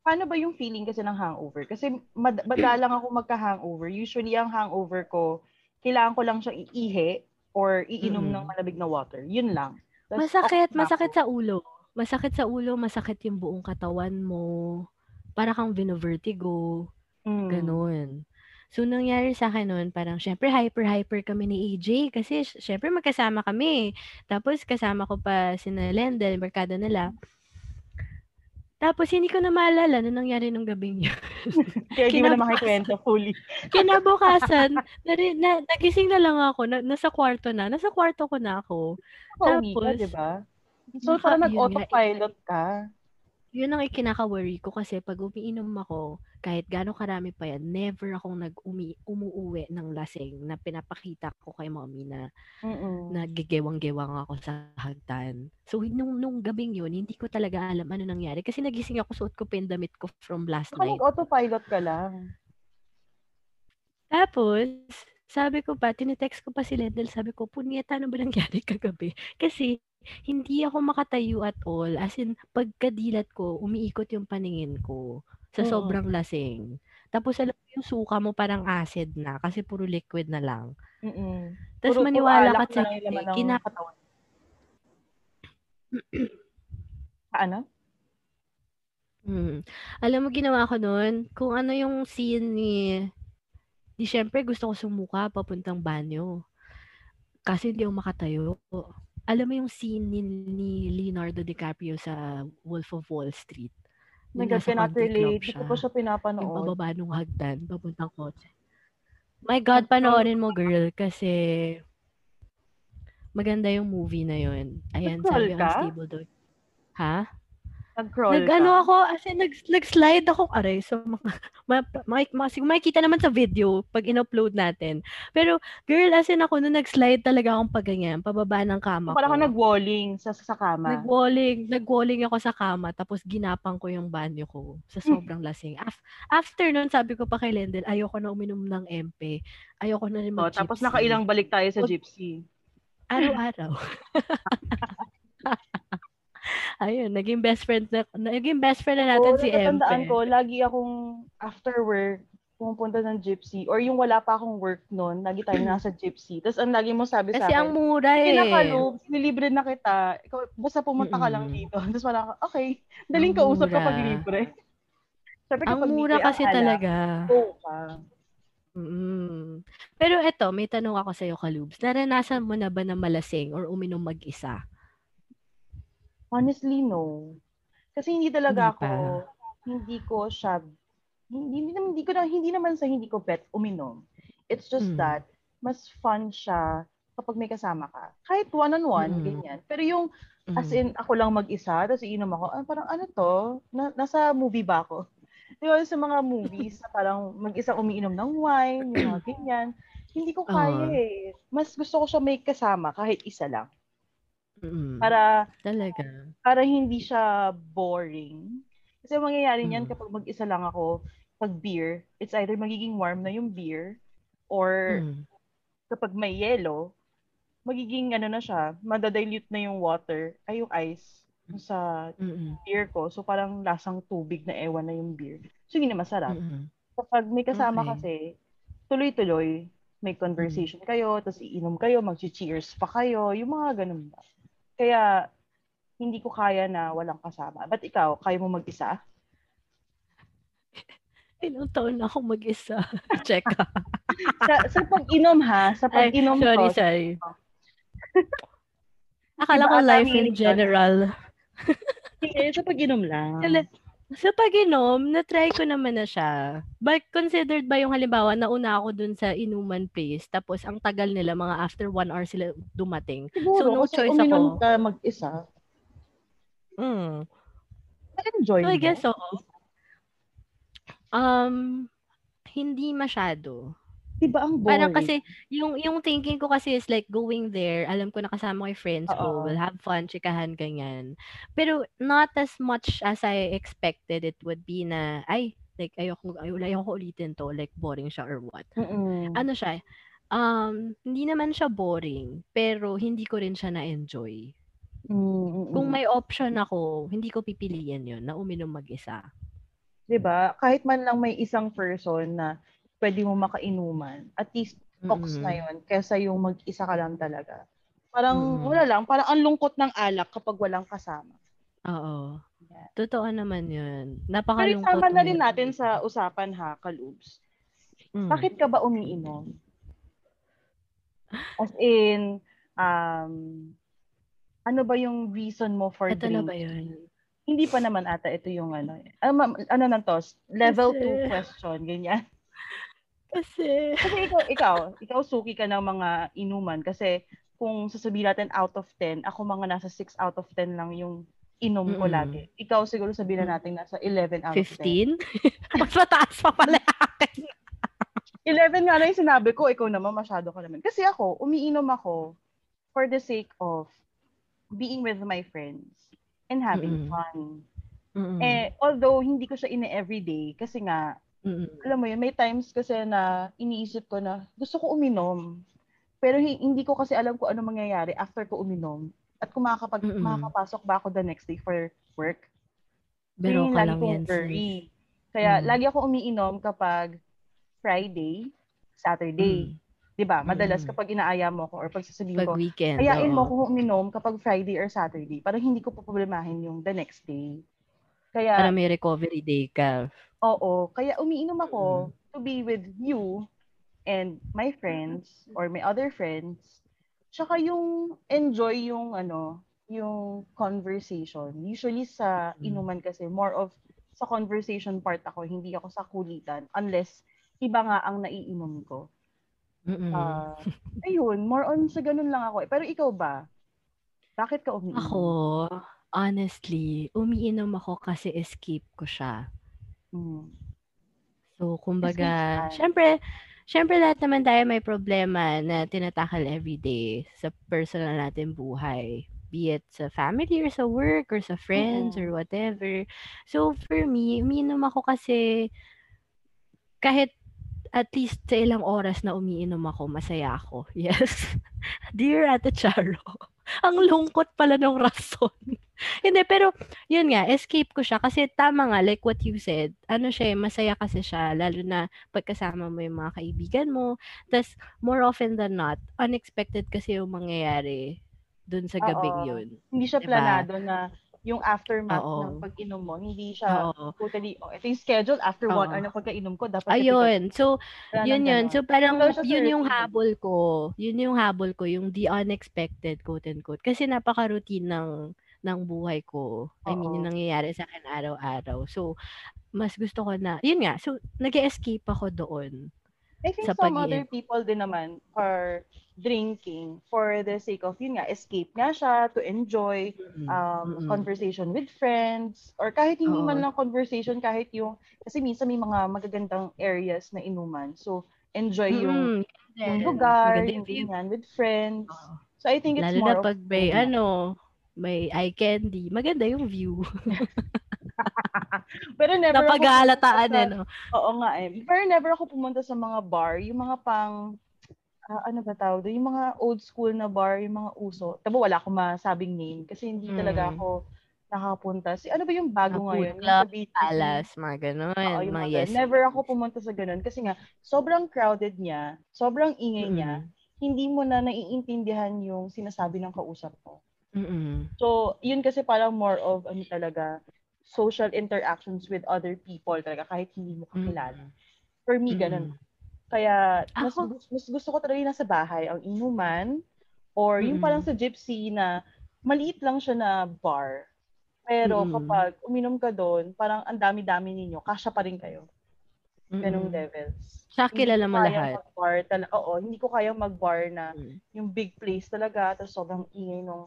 paano ba yung feeling kasi ng hangover? Kasi mad- madalang ako magka-hangover. Usually, ang hangover ko, kailangan ko lang siyang iihi or iinom Mm. ng malamig na water. Yun lang. Tas masakit, masakit sa ulo. Masakit sa ulo, masakit yung buong katawan mo. Para kang vino-vertigo. Mm. Ganun. So, nangyari sa akin nun, parang syempre hyper-hyper kami ni AJ kasi sy- syempre magkasama kami. Tapos kasama ko pa si Lendel, barkada nila. Tapos hindi ko na maalala na nangyari nung gabing yun. Kaya di mo na makikwento fully. Kinabukasan, nari, na, nagising na lang ako, na, nasa kwarto na, nasa kwarto ko na ako. Ka, Tapos, di ba? So, parang nga, nag-autopilot ka. Yun ang ikinaka-worry ko kasi pag umiinom ako, kahit gaano karami pa yan, never akong nag-umi, umuuwi ng lasing na pinapakita ko kay mommy na Mm-mm. nagigewang-gewang ako sa hagdan. So, nung, nung gabing yun, hindi ko talaga alam ano nangyari. Kasi nagising ako, suot ko pa yung damit ko from last Baka night. nag-autopilot ka lang. Tapos, sabi ko pa, tinitext ko pa si Lendel, sabi ko, punyeta, ano ba nangyari kagabi? Kasi, hindi ako makatayo at all. As in, pagkadilat ko, umiikot yung paningin ko sa Mm. sobrang lasing. Tapos, alam mo yung suka mo parang acid na kasi puro liquid na lang. Mm-mm. Tapos, Puro- puro maniwala alak ka sa na lang yung laman ng kina- katawan. Sa ano? Mm. Alam mo, ginawa ko noon, kung ano yung scene ni, di syempre gusto ko sumuka papuntang banyo. Kasi hindi ako makatayo. Alam mo yung scene ni, ni Leonardo DiCaprio sa Wolf of Wall Street? Yung nasa cannot relate. Hindi ko pa siya Yung pinapanood. pababa nung hagdan, papuntang kotse. My God, panoorin mo, girl, kasi maganda yung movie na yun. Ayan, Nag-crawl sabi ka? unstable daw. Ha? Nag-crawl Nag-ano ako, as in, nag, nag-slide ako, aray, so, mga, ma, ma, ma, sig- makikita naman sa video pag in-upload natin. Pero, girl, as in ako, nung nag-slide talaga akong paganyan, pababa ng kama Parang ko. ka nag-walling sa, sa kama. Nag-walling, nag-walling ako sa kama, tapos ginapang ko yung banyo ko sa Hmm. sobrang lasing. Af- after nun, sabi ko pa kay Lendel, ayoko na uminom ng MP. Ayoko na rin Oh, mag-gypsy. tapos nakailang balik tayo sa O- gypsy. Araw-araw. Ayun, naging best friend na, naging best friend na natin Oo, si natatandaan MP. ko, lagi akong after work, pumupunta ng gypsy. Or yung wala pa akong work noon, lagi tayo nasa gypsy. Tapos ang lagi mo sabi sa Kasi ang akin, mura eh. Kinakalob, nilibre na kita. Ikaw, basta pumunta ka lang dito. Tapos parang, okay, daling kausap kapag libre. Siyempre Ang kapag mura libre, kasi ang alak, talaga. go ka. Mm. Pero eto, may tanong ako sa'yo, Kalubs. Naranasan mo na ba na malasing or uminom mag-isa? Honestly, no. Kasi hindi talaga Hindi ako, hindi ko siya, hindi, hindi, hindi ko na, hindi naman sa hindi ko bet uminom. It's just Mm. that, mas fun siya kapag may kasama ka. Kahit one-on-one, Mm. ganyan. Pero yung, as Mm. in, ako lang mag-isa, tapos iinom ako, ah, parang ano to? Na, nasa movie ba ako? Di ba sa mga movies na parang mag-isa umiinom ng wine, yung mga ganyan. Hindi ko kaya Oo. eh. Mas gusto ko siya may kasama kahit isa lang. Mm. Para Talaga. para hindi siya boring. Kasi ang mangyayari niyan Mm. kapag mag-isa lang ako, pag beer, it's either magiging warm na yung beer or Mm. kapag may yellow, magiging ano na siya, madadilute na yung water, ay yung ice sa Mm-mm. beer ko. So parang lasang tubig na ewan na yung beer. So hindi na masarap. Mm-mm. Kapag may kasama Okay. kasi, tuloy-tuloy, may conversation kayo, tapos iinom kayo, mag-cheers pa kayo, yung mga ganun ba. Kaya, hindi ko kaya na walang kasama. But ikaw, kaya mo mag-isa? Ilang taon na ako mag-isa. Check ka. Sa, sa pag-inom ha, sa Ay, pag-inom sorry, ko, sorry. Akala Iba ko life in general. sige, sa pag-inom lang. Sa pag-inom, na-try ko naman na siya. But considered ba yung halimbawa, nauna ako dun sa inuman place, tapos ang tagal nila, mga after one hour sila dumating. Siguro, so, no choice uminom ako. ka mag-isa, Mm. enjoy So, I guess so. Um, hindi masyado. Diba ang boring? Parang kasi, yung, yung thinking ko kasi is like going there, alam ko na kasama ko yung friends ko, Oo. we'll have fun, chikahan, ganyan. Pero not as much as I expected it would be na, ay, like, ayoko, ayoko, ayoko ulitin to, like, boring siya or what. Mm-mm. Ano siya, um, hindi naman siya boring, pero hindi ko rin siya na-enjoy. Mm-mm. Kung may option ako, hindi ko pipiliin yun, na uminom mag-isa. 'di ba? Kahit man lang may isang person na pwede mo makainuman, at least talks Mm-mm. na 'yon kaysa yung mag-isa ka lang talaga. Parang Mm. wala lang, parang ang lungkot ng alak kapag walang kasama. Oo. Yeah. Totoo naman yun. Pero Napakalungkot. isama na rin natin sa usapan ha, Kalubs. Mm. Bakit ka ba umiinom? As in, um, ano ba yung reason mo for Ito na drinking? ba yun? Hindi pa naman ata ito yung ano. eh. Ano, ma- ano na to? Level Kasi- 2 question, ganyan. Kasi, Kasi ikaw, ikaw, ikaw suki ka ng mga inuman kasi kung sasabihin natin out of 10, ako mga nasa 6 out of 10 lang yung inom ko Mm-mm. lagi. Ikaw siguro sabihin na natin nasa 11 out of 10. 15? Mas mataas pa pala akin. 11 nga lang yung sinabi ko, ikaw naman masyado ka naman. Kasi ako, umiinom ako for the sake of being with my friends and having Mm-mm. fun. Mm-mm. Eh, although hindi ko siya ine-everyday kasi nga, Mm-mm. alam mo yun, may times kasi na iniisip ko na gusto ko uminom. Pero hi- hindi ko kasi alam kung ano mangyayari after ko uminom. At kung makakapag, Mm-mm. makakapasok ba ako the next day for work. Yung ka lang yan, worry. Kaya Mm. lagi ako umiinom kapag Friday, Saturday. Mm. 'Di ba? Madalas Mm. kapag inaaya mo ko or pag sasabihin Pag ko, weekend. ayain mo oo. ko uminom kapag Friday or Saturday para hindi ko problemahin yung the next day. Kaya Para may recovery day ka. Oo, kaya umiinom ako Mm. to be with you and my friends or my other friends. Tsaka yung enjoy yung ano, yung conversation. Usually sa inuman kasi more of sa conversation part ako, hindi ako sa kulitan unless iba nga ang naiinom ko. Mm-mm. Ah, ayun, more on sa ganun lang ako. Pero ikaw ba? Bakit ka umiinom? Ako, honestly, umiinom ako kasi escape ko siya. Mm. So, kumbaga, syempre, syempre lahat naman tayo may problema na tinatakal everyday sa personal natin buhay. Be it sa family or sa work or sa friends Mm-mm. or whatever. So, for me, umiinom ako kasi kahit at least sa ilang oras na umiinom ako, masaya ako. Yes. Dear Ate Charo, ang lungkot pala ng rason. Hindi, pero yun nga, escape ko siya kasi tama nga, like what you said, ano siya, eh, masaya kasi siya, lalo na pagkasama mo yung mga kaibigan mo. Tapos, more often than not, unexpected kasi yung mangyayari dun sa gabing Oo. yun. Hindi siya Diba? planado na yung aftermath Oo. ng pag-inom mo, hindi siya Oo. totally, oh, ito yung schedule after one Oo. hour ng pagkainom ko, dapat. Ayun. So, yun yun. So, parang sa yun yung habol ko. Yun yung habol ko, yung the unexpected, quote unquote. Kasi napaka-routine ng, ng buhay ko. I mean, Oo. yung nangyayari sa akin araw-araw. So, mas gusto ko na, yun nga, so, nag escape ako doon. I think Sa some pag-iinom. other people din naman are drinking for the sake of, yun nga, escape nga siya, to enjoy um, mm-mm. conversation with friends, or kahit hindi Oo. man lang conversation, kahit yung, kasi minsan may mga magagandang areas na inuman. So, enjoy yung, Mm, yung lugar, Maganda yung view. ganyan, with friends. Oo. So, I think it's Lalo more na of, pag may ano. May eye candy. Maganda yung view. pero never ako Napag-aalataan eh, no? Oo nga eh. Pero never ako pumunta sa mga bar, yung mga pang, ah, ano ba tawag doon? Yung mga old school na bar, yung mga uso. Tabo wala akong masabing name kasi hindi talaga Mm. ako nakapunta. Si ano ba yung bago Mga ngayon? club? Palace, mga ganun. Oo, yung mga yes. Never ako pumunta sa ganun kasi nga, sobrang crowded niya, sobrang ingay niya, Mm-mm. hindi mo na naiintindihan yung sinasabi ng kausap mo. Mm-mm. So, yun kasi parang more of, ano talaga, social interactions with other people talaga, kahit hindi mo kakilala. Mm-mm. For me, ganun. Kaya, mas, Ako- mas gusto ko talaga yung nasa bahay, ang inuman, or yung Mm-mm. parang sa gypsy na maliit lang siya na bar. Pero Mm-mm. kapag uminom ka doon, parang ang dami-dami ninyo, kasya pa rin kayo. Ganong Mm-mm. levels. Hindi kilala mo lahat. Mag-bar tala- Oo, hindi ko kayang mag-bar na Mm. yung big place talaga, tapos sobrang ingay ng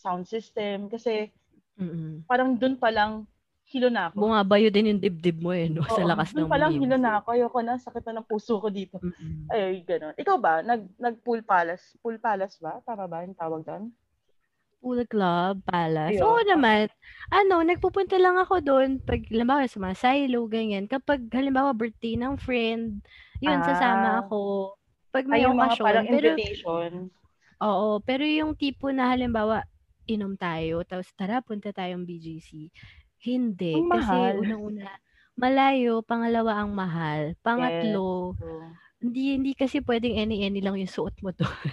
sound system. Kasi Mm-mm. parang doon pa lang, hilo na ako. Bumabayo din yung dibdib mo eh, no? Sa Oo, lakas doon ng pa lang hilo na ako. Ayoko na, sakit na ng puso ko dito. Mm-mm. Ay, ganun. Ikaw ba? Nag, nag-pool palace? Pool palace ba? Tama ba yung tawag doon? Pool club, palace. Ayun. Oo naman. Ano, nagpupunta lang ako doon pag, halimbawa, sa mga silo, ganyan. Kapag, halimbawa, birthday ng friend, yun, Ah. sasama ako. Pag may Ay, yung mga okasyon. parang Pero, invitation. oo, pero yung tipo na, halimbawa, inom tayo, tapos tara, punta tayong BGC. Hindi. Ang kasi, mahal. unang-una, malayo, pangalawa ang mahal. Pangatlo, So, hindi hindi kasi pwedeng any-any lang yung suot mo doon.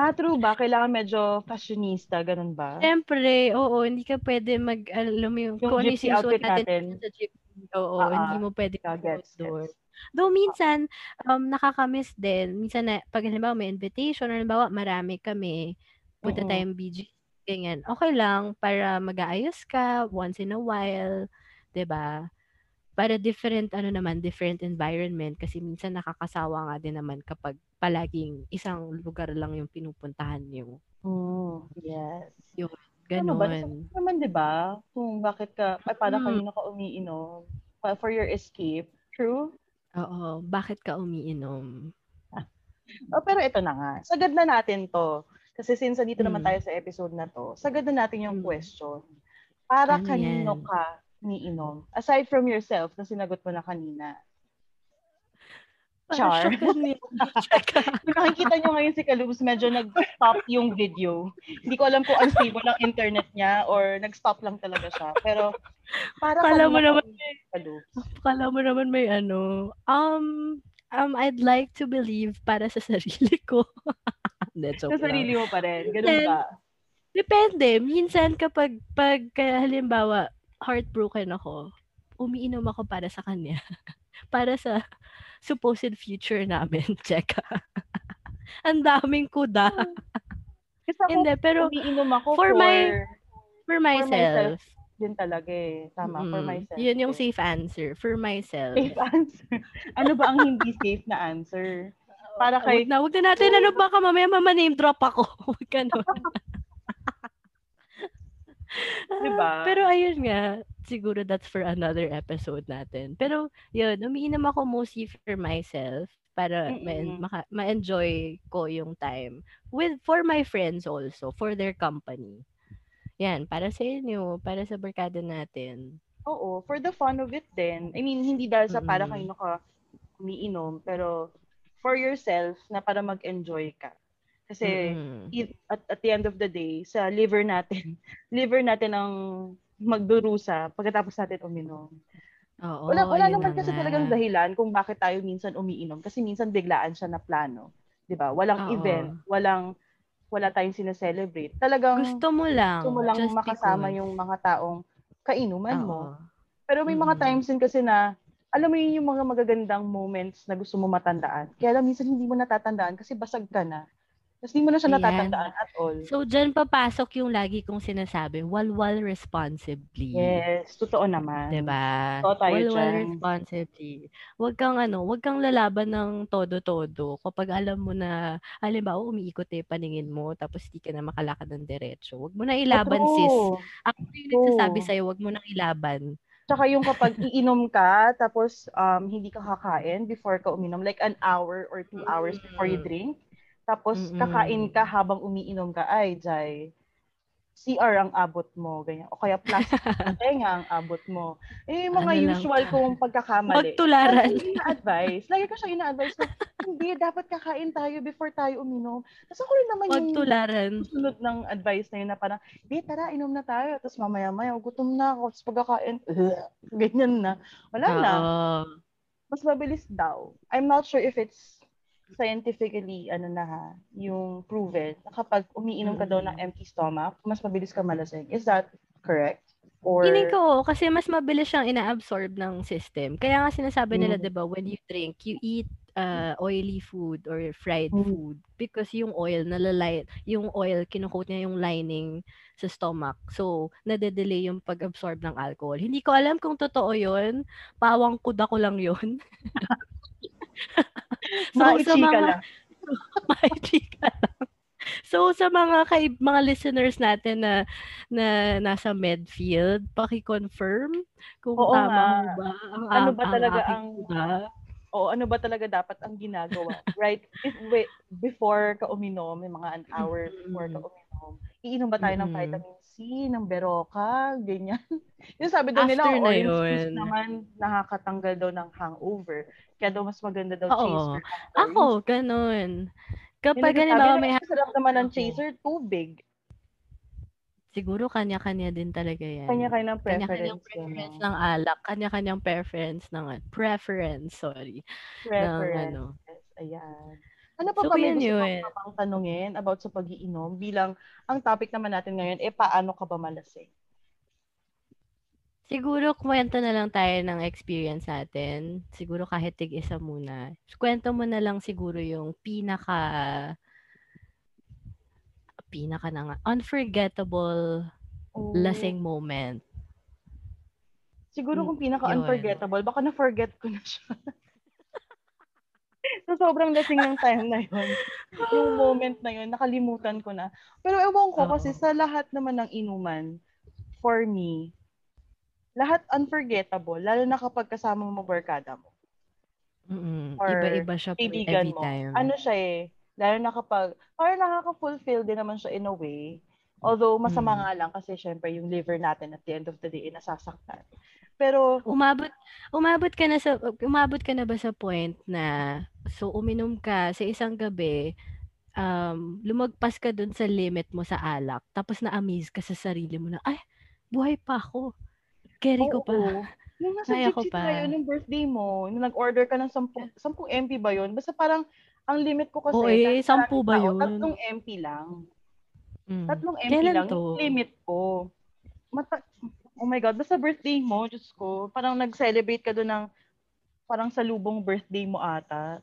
ah, true ba? Kailangan medyo fashionista, ganun ba? Siyempre, oo, hindi ka pwede mag, alam mo yung, kung ano yung sinusuot outfit natin. sa gypsy. Oo, Ah, hindi ah. mo pwede Yeah, mag gets, doon. gets. Though minsan, um, nakakamiss din. Minsan na, pag halimbawa may invitation, or halimbawa marami kami, punta Mm-mm. tayong BG, ganyan. Okay lang, para mag-aayos ka once in a while, 'di ba Para different, ano naman, different environment. Kasi minsan nakakasawa nga din naman kapag palaging isang lugar lang yung pinupuntahan nyo. Mm, yes. Ganon. Ano ba? Naman, di ba? Kung bakit ka, ay, para Mm. kanina ka umiinom. Pa- For your escape. True? Oo. Bakit ka umiinom? Oh, pero ito na nga. Sagad na natin to. Kasi since dito naman Mm. tayo sa episode na to, sagad na natin yung Mm. question. Para Ano kanino yan? ka umiinom? Aside from yourself na sinagot mo na kanina. Char. Kung nakikita nyo ngayon si Kalubs, medyo nag-stop yung video. Hindi ko alam kung unstable ang internet niya or nag-stop lang talaga siya. Pero para Kala mo naman- Kalubs? Kala mo naman may ano. Um, um, I'd like to believe para sa sarili ko. Hindi, joke Sa sarili mo pa rin. Ganun Then, ba? Depende. Minsan kapag, pag, kaya halimbawa, heartbroken ako, umiinom ako para sa kanya. para sa supposed future namin. Check. Ang daming kuda. Kasi ako, Hindi, pero umiinom ako for for, my- for myself. myself. din talaga eh. Tama, for mm, myself. Yun yung safe answer. For myself. Safe answer. ano ba ang hindi safe na answer? Para kay... Wag na, wag na natin. Ano baka mamaya mama name drop ako. Wag ka nun. Diba? Pero ayun nga, siguro that's for another episode natin. Pero yun, umiinom ako mostly for myself para ma- maka- ma-enjoy ko yung time with for my friends also, for their company. Yan, para sa inyo, para sa barkada natin. Oo, for the fun of it din. I mean, hindi dahil sa para Mm-mm. kanino ka umiinom, pero for yourself na para mag-enjoy ka. Kasi Mm-mm. i- at, at the end of the day, sa liver natin, liver natin ang magdurusa pagkatapos natin uminom. Oo, Wala, wala naman na kasi talagang dahilan kung bakit tayo minsan umiinom. Kasi minsan biglaan siya na plano. 'Di ba Walang Oo. event, walang wala tayong sineselebrate. Talagang Gusto mo lang. gusto mo lang makasama because. yung mga taong kainuman mo. Oo. Pero may mga Mm. times din kasi na, alam mo yun yung mga magagandang moments na gusto mo matandaan. Kaya lang minsan hindi mo natatandaan kasi basag ka na. Tapos di mo na siya Ayan. natatandaan at all. So, dyan papasok yung lagi kong sinasabi, walwal responsibly. Yes, totoo naman. Diba? Totoo tayo Walwal dyan. responsibly. Huwag kang ano, huwag kang lalaban ng todo-todo kapag alam mo na, halimbawa, umiikot eh paningin mo tapos di ka na makalakad ng diretso. Huwag mo na ilaban, sis. True. Ako yung nagsasabi sa'yo, huwag mo nang ilaban. Tsaka yung kapag iinom ka, tapos um, hindi ka kakain before ka uminom, like an hour or two hours before you Mm. drink, tapos kakain ka habang umiinom ka, ay, Jai, CR ang abot mo, ganyan. O kaya plastic tenga ang abot mo. Eh, yung mga Ano lang usual ka? kong pagkakamali. Magtularan. Lagi ina-advise. Lagi ko siya ina-advise na, hindi, dapat kakain tayo before tayo uminom. Tapos ako rin naman yung Magtularan. sunod ng advice na yun na parang, di, tara, inom na tayo. Tapos mamaya-maya, gutom na ako. Tapos pagkakain, ganyan na. Wala na. Oo. Mas mabilis daw. I'm not sure if it's scientifically, ano na ha, yung proven, na kapag umiinom ka daw ng Mm. empty stomach, mas mabilis ka malasing. Is that correct? Or, Feeling ko, oo, kasi mas mabilis siyang ina-absorb ng system. Kaya nga sinasabi nila, Mm. di ba, when you drink, you eat uh, oily food or fried Mm. food because yung oil, nalalay, yung oil, kinukoat niya yung lining sa stomach. So, nade-delay yung pag-absorb ng alcohol. Hindi ko alam kung totoo yun. Pawang kuda ko lang yun. maichika lang. Maichika lang. So sa mga kay mga listeners natin na na nasa Medfield, paki-confirm kung Oo tama nga. ba ang Ano ang- ba talaga ang- kuda. O ano ba talaga dapat ang ginagawa? right? If, wait, before ka uminom, may mga an hour before ka uminom, iinom ba tayo ng Mm-mm. vitamin C, ng beroka, ganyan. yung sabi daw nila, na orange juice yun. naman nakakatanggal daw ng hangover. Kaya daw mas maganda daw Oo. chaser. Ako, ganun. Kapag nagsasabi may sarap naman ng chaser, tubig. siguro kanya-kanya din talaga yan. Kanya-kanya ng Kanya-kanyang preference. preference Preference. ng alak, kanya-kanyang preference ng preference, sorry, ng ano. Ayan. Ano pa So, ba may gusto yun. mo pa bang tanungin about sa pag-iinom bilang ang topic naman natin ngayon, eh paano ka ba malasing? Siguro kwento na lang tayo ng experience natin. Siguro kahit tig-isa muna. Kwento mo na lang siguro yung pinaka pinaka na nga, unforgettable Oh. lasing moment. Siguro kung pinaka-unforgettable, baka na-forget ko na siya. so, sobrang lasing ng time na yun. yung moment na yun, nakalimutan ko na. Pero ewan ko, kasi sa lahat naman ng inuman, for me, lahat unforgettable, lalo na kapag kasama mo barkada mo. Mm-mm. Or Iba-iba siya po every mo. time. Ano siya eh, lalo na kapag, parang nakaka-fulfill din naman siya in a way. Although, masama Mm. nga lang kasi syempre yung liver natin at the end of the day, eh, nasasaktan. Pero, Umabot umabot ka na sa umabot ka na ba sa point na so uminom ka sa isang gabi um lumagpas ka dun sa limit mo sa alak tapos na-amaze ka sa sarili mo na ay buhay pa ako. Carry ko pa. oo. Yung nasa Kaya ko pa. na yun, yung birthday mo, nung nag-order ka ng 10, 10 MP ba yun? Basta parang, ang limit ko kasi, Oo eh, kahit sampu maraming ba tao, yun? Tatlong MP lang. Mm. Tatlong MP Kailan lang, to? yung limit ko. Mata- oh my God, basta birthday mo, Diyos ko, parang nag-celebrate ka doon ng, parang salubong birthday mo ata.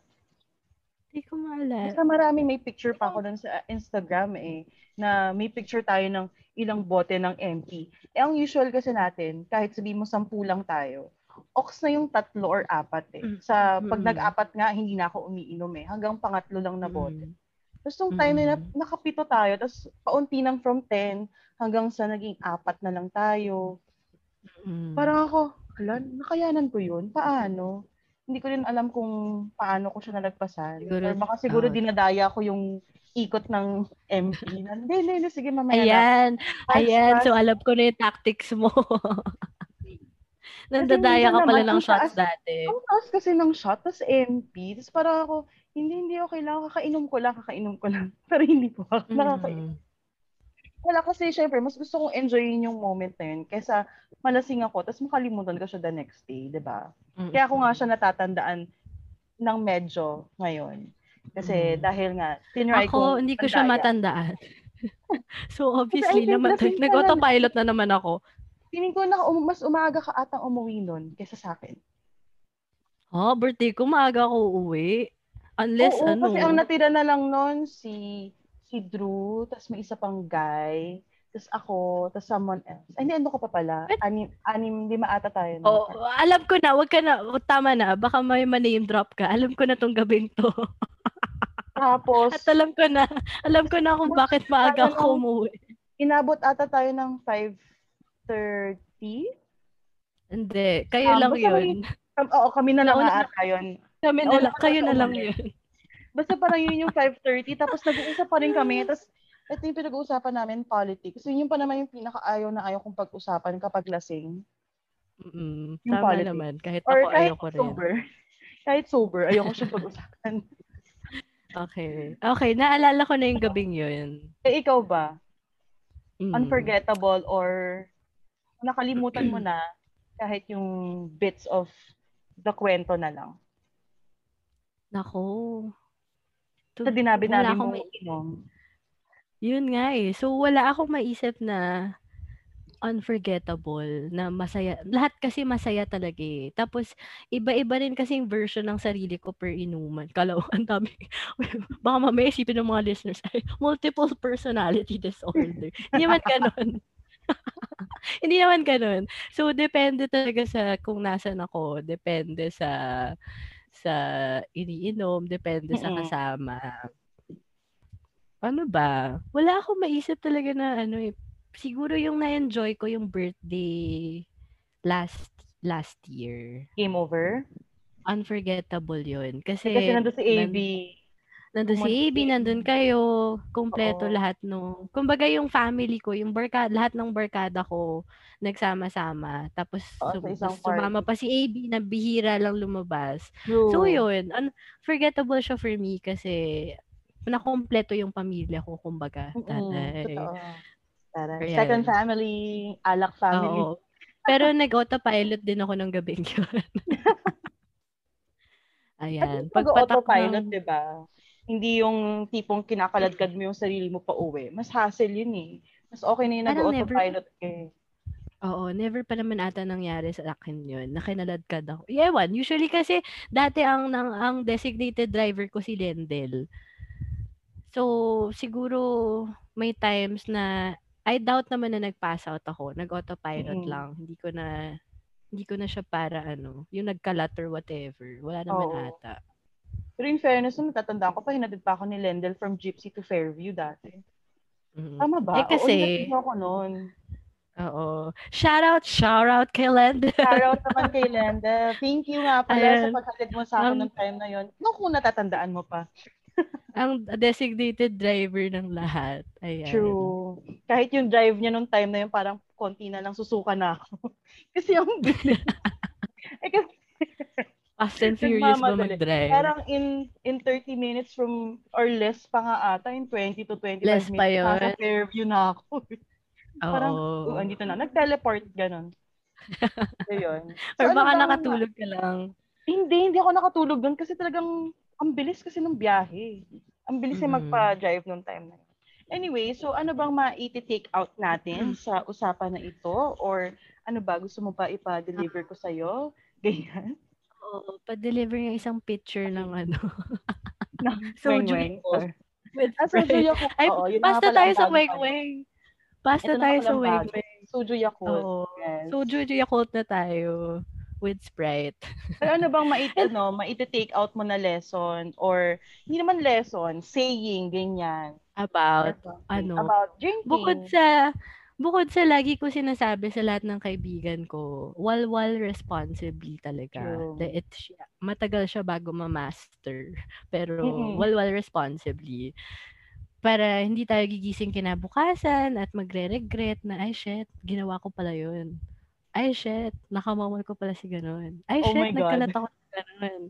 Hindi ko maalala. Basta maraming may picture pa ako doon sa Instagram eh, na may picture tayo ng ilang bote ng MP. Eh, ang usual kasi natin, kahit sabihin mo sampu lang tayo, ox na yung tatlo or apat eh. Mm. Sa pag Mm. nag-apat nga, hindi na ako umiinom eh. Hanggang pangatlo lang na bote. Mm. Tapos nung time na Mm. nakapito tayo, tapos paunti nang from 10 hanggang sa naging apat na lang tayo. Mm. Parang ako, hala, nakayanan ko yun? Paano? Hindi ko rin alam kung paano ko siya nalagpasan. Siguro- Or baka siguro oo. dinadaya ko yung ikot ng MP. Na, Hindi, hindi, hindi, sige mamaya na. Ayan, Fast, ayan. So, alam ko na yung tactics mo. Nandadaya ka pala ng shots taas- dati. Ang taas kasi ng shot, tapos MP. Tapos parang ako, hindi, hindi, okay lang. Kakainom ko lang, kakainom ko lang. Pero hindi po ako nakakainom. Wala kasi, syempre, mas gusto kong enjoyin yung moment na yun kaysa malasing ako, tapos makalimutan ko siya the next day, di ba? Mm. Kaya ako nga siya natatandaan ng medyo ngayon. Kasi Mm. dahil nga, tinry Ako, kong hindi ko siya tandaan. matandaan. so, obviously, naman, na. nag-autopilot na naman ako. Feeling ko na um, mas umaga ka atang umuwi nun kaysa sa akin. Oh, birthday ko, maaga ako uuwi. Unless, Oo, ano, kasi ang natira na lang nun si si Drew, tapos may isa pang guy, tapos ako, tapos someone else. Ay, hindi, ano ko pa pala? But- Anim, anim, lima ata tayo. Oh, alam ko na, wag ka na, oh, tama na, baka may ma-name drop ka. Alam ko na tong gabing to. Tapos, At alam ko na, alam ko na kung bakit maaga ako umuwi. inabot ata tayo ng 5.30? Hindi, kayo Um, lang yun. Kam- Oo, kami na lang ata yun. Kami na lang, ka kayo na lang yun. Basta parang yun yung 5.30, tapos nag-uusap pa rin kami. Tapos, ito yung pinag-uusapan namin, politics. So, yun pa naman yung pinaka-ayaw na ayaw kong pag-usapan kapag lasing. Mm, Yung tama politics. naman, kahit Or ako kahit ayoko rin. sober. Kahit sober, ayaw ko siyang pag-usapan. Okay. Okay, naalala ko na yung gabing yun. eh, ikaw ba? Mm. Unforgettable or nakalimutan mo na kahit yung bits of the kwento na lang? Nako. To- Sa dinabi-nabi mo mai- inom. Yun nga eh. So, wala akong maisip na unforgettable, na masaya. Lahat kasi masaya talaga eh. Tapos, iba-iba rin kasi yung version ng sarili ko per inuman. Kala ko, ang dami. Baka mamaya isipin ng mga listeners, ay, multiple personality disorder. Hindi naman ganon. Hindi naman ganon. So, depende talaga sa kung nasan ako. Depende sa sa iniinom. Depende sa kasama. Ano ba? Wala akong maisip talaga na ano eh. Siguro yung na-enjoy ko yung birthday last last year. Game over? Unforgettable yun. Kasi, Kasi nandun si AB. Nandun si si- nandun kayo, kompleto Oo. lahat no. Kumbaga yung family ko, yung barkada, lahat ng barkada ko nagsama-sama. Tapos Oo, sa sum- isang sumama pa si AB na bihira lang lumabas. True. So yun, unforgettable siya for me kasi nakompleto yung pamilya ko, kumbaga. Mm-mm, Taray. Totoo. Taray. Ayan. Second family, alak family. Oo. Pero nag-autopilot din ako ng gabing yun. At Ayan. yung Pagpatak pag-autopilot, ng- di ba? Hindi yung tipong kinakaladkad mo yung sarili mo pa uwi. Mas hassle yun eh. Mas okay na yung nag-autopilot ka eh. Oo, never pa naman ata nangyari sa akin yun. Nakinaladkad ako. Ewan, usually kasi dati ang, ang, ang designated driver ko si Lendel. So, siguro may times na I doubt naman na nag-pass out ako. Nag-autopilot Mm. lang. Hindi ko na hindi ko na siya para ano, yung nagkalat or whatever. Wala naman Oo. ata. Pero in fairness, nung natatandaan ko pa, hinatid pa ako ni Lendel from Gypsy to Fairview dati. Mm. Tama ba? Eh, kasi- Oo, ako noon. Oo. Shout out, shout out kay Lendel. Shoutout naman kay Lendel. Thank you nga pala Ayan. sa paghatid mo sa akin Um, nung time na yon. Nung kung natatandaan mo pa. ang designated driver ng lahat. Ayan. True. Kahit yung drive niya nung time na yun, parang konti na lang susuka na ako. kasi yung bilis. eh, kasi Fast and Furious ba mag-drive? parang in in 30 minutes from or less pa nga ata, in 20 to 25 Less minutes, pa yun. nasa Fairview na ako. parang, Oo. oh, andito na. Nag-teleport, ganun. So, yun. Or So, ano baka bang- nakatulog ka lang. Hindi, hindi ako nakatulog doon kasi talagang ang bilis kasi ng biyahe. Ang bilis Mhm. mm magpa-drive nung time na yun. Anyway, so ano bang ma-take out natin sa usapan na ito? Or ano ba, gusto mo pa ipa-deliver ko sa'yo? Ganyan. Oo, pa-deliver yung isang picture ng ano. Na, Soju. With Ah, soju. Yakult. Ay, Oo, yun pasta tayo sa weng-weng. Pasta Ito tayo sa weng-weng. Soju Yakult. Oo. Yes. Soju Yakult na tayo with Sprite. Pero ano bang mait ano, maiti-take out mo na lesson or hindi naman lesson, saying ganyan. About, ano, about drinking. bukod sa, bukod sa lagi ko sinasabi sa lahat ng kaibigan ko, walwal responsibly talaga. True. It, matagal siya bago ma-master. Pero Mm-mm. walwal responsibly. Para hindi tayo gigising kinabukasan at magre-regret na, ay shit, ginawa ko pala yun. Ay shit, nakamawal ko pala si ganun. Ay Oh shit, nagkalat ako ganun.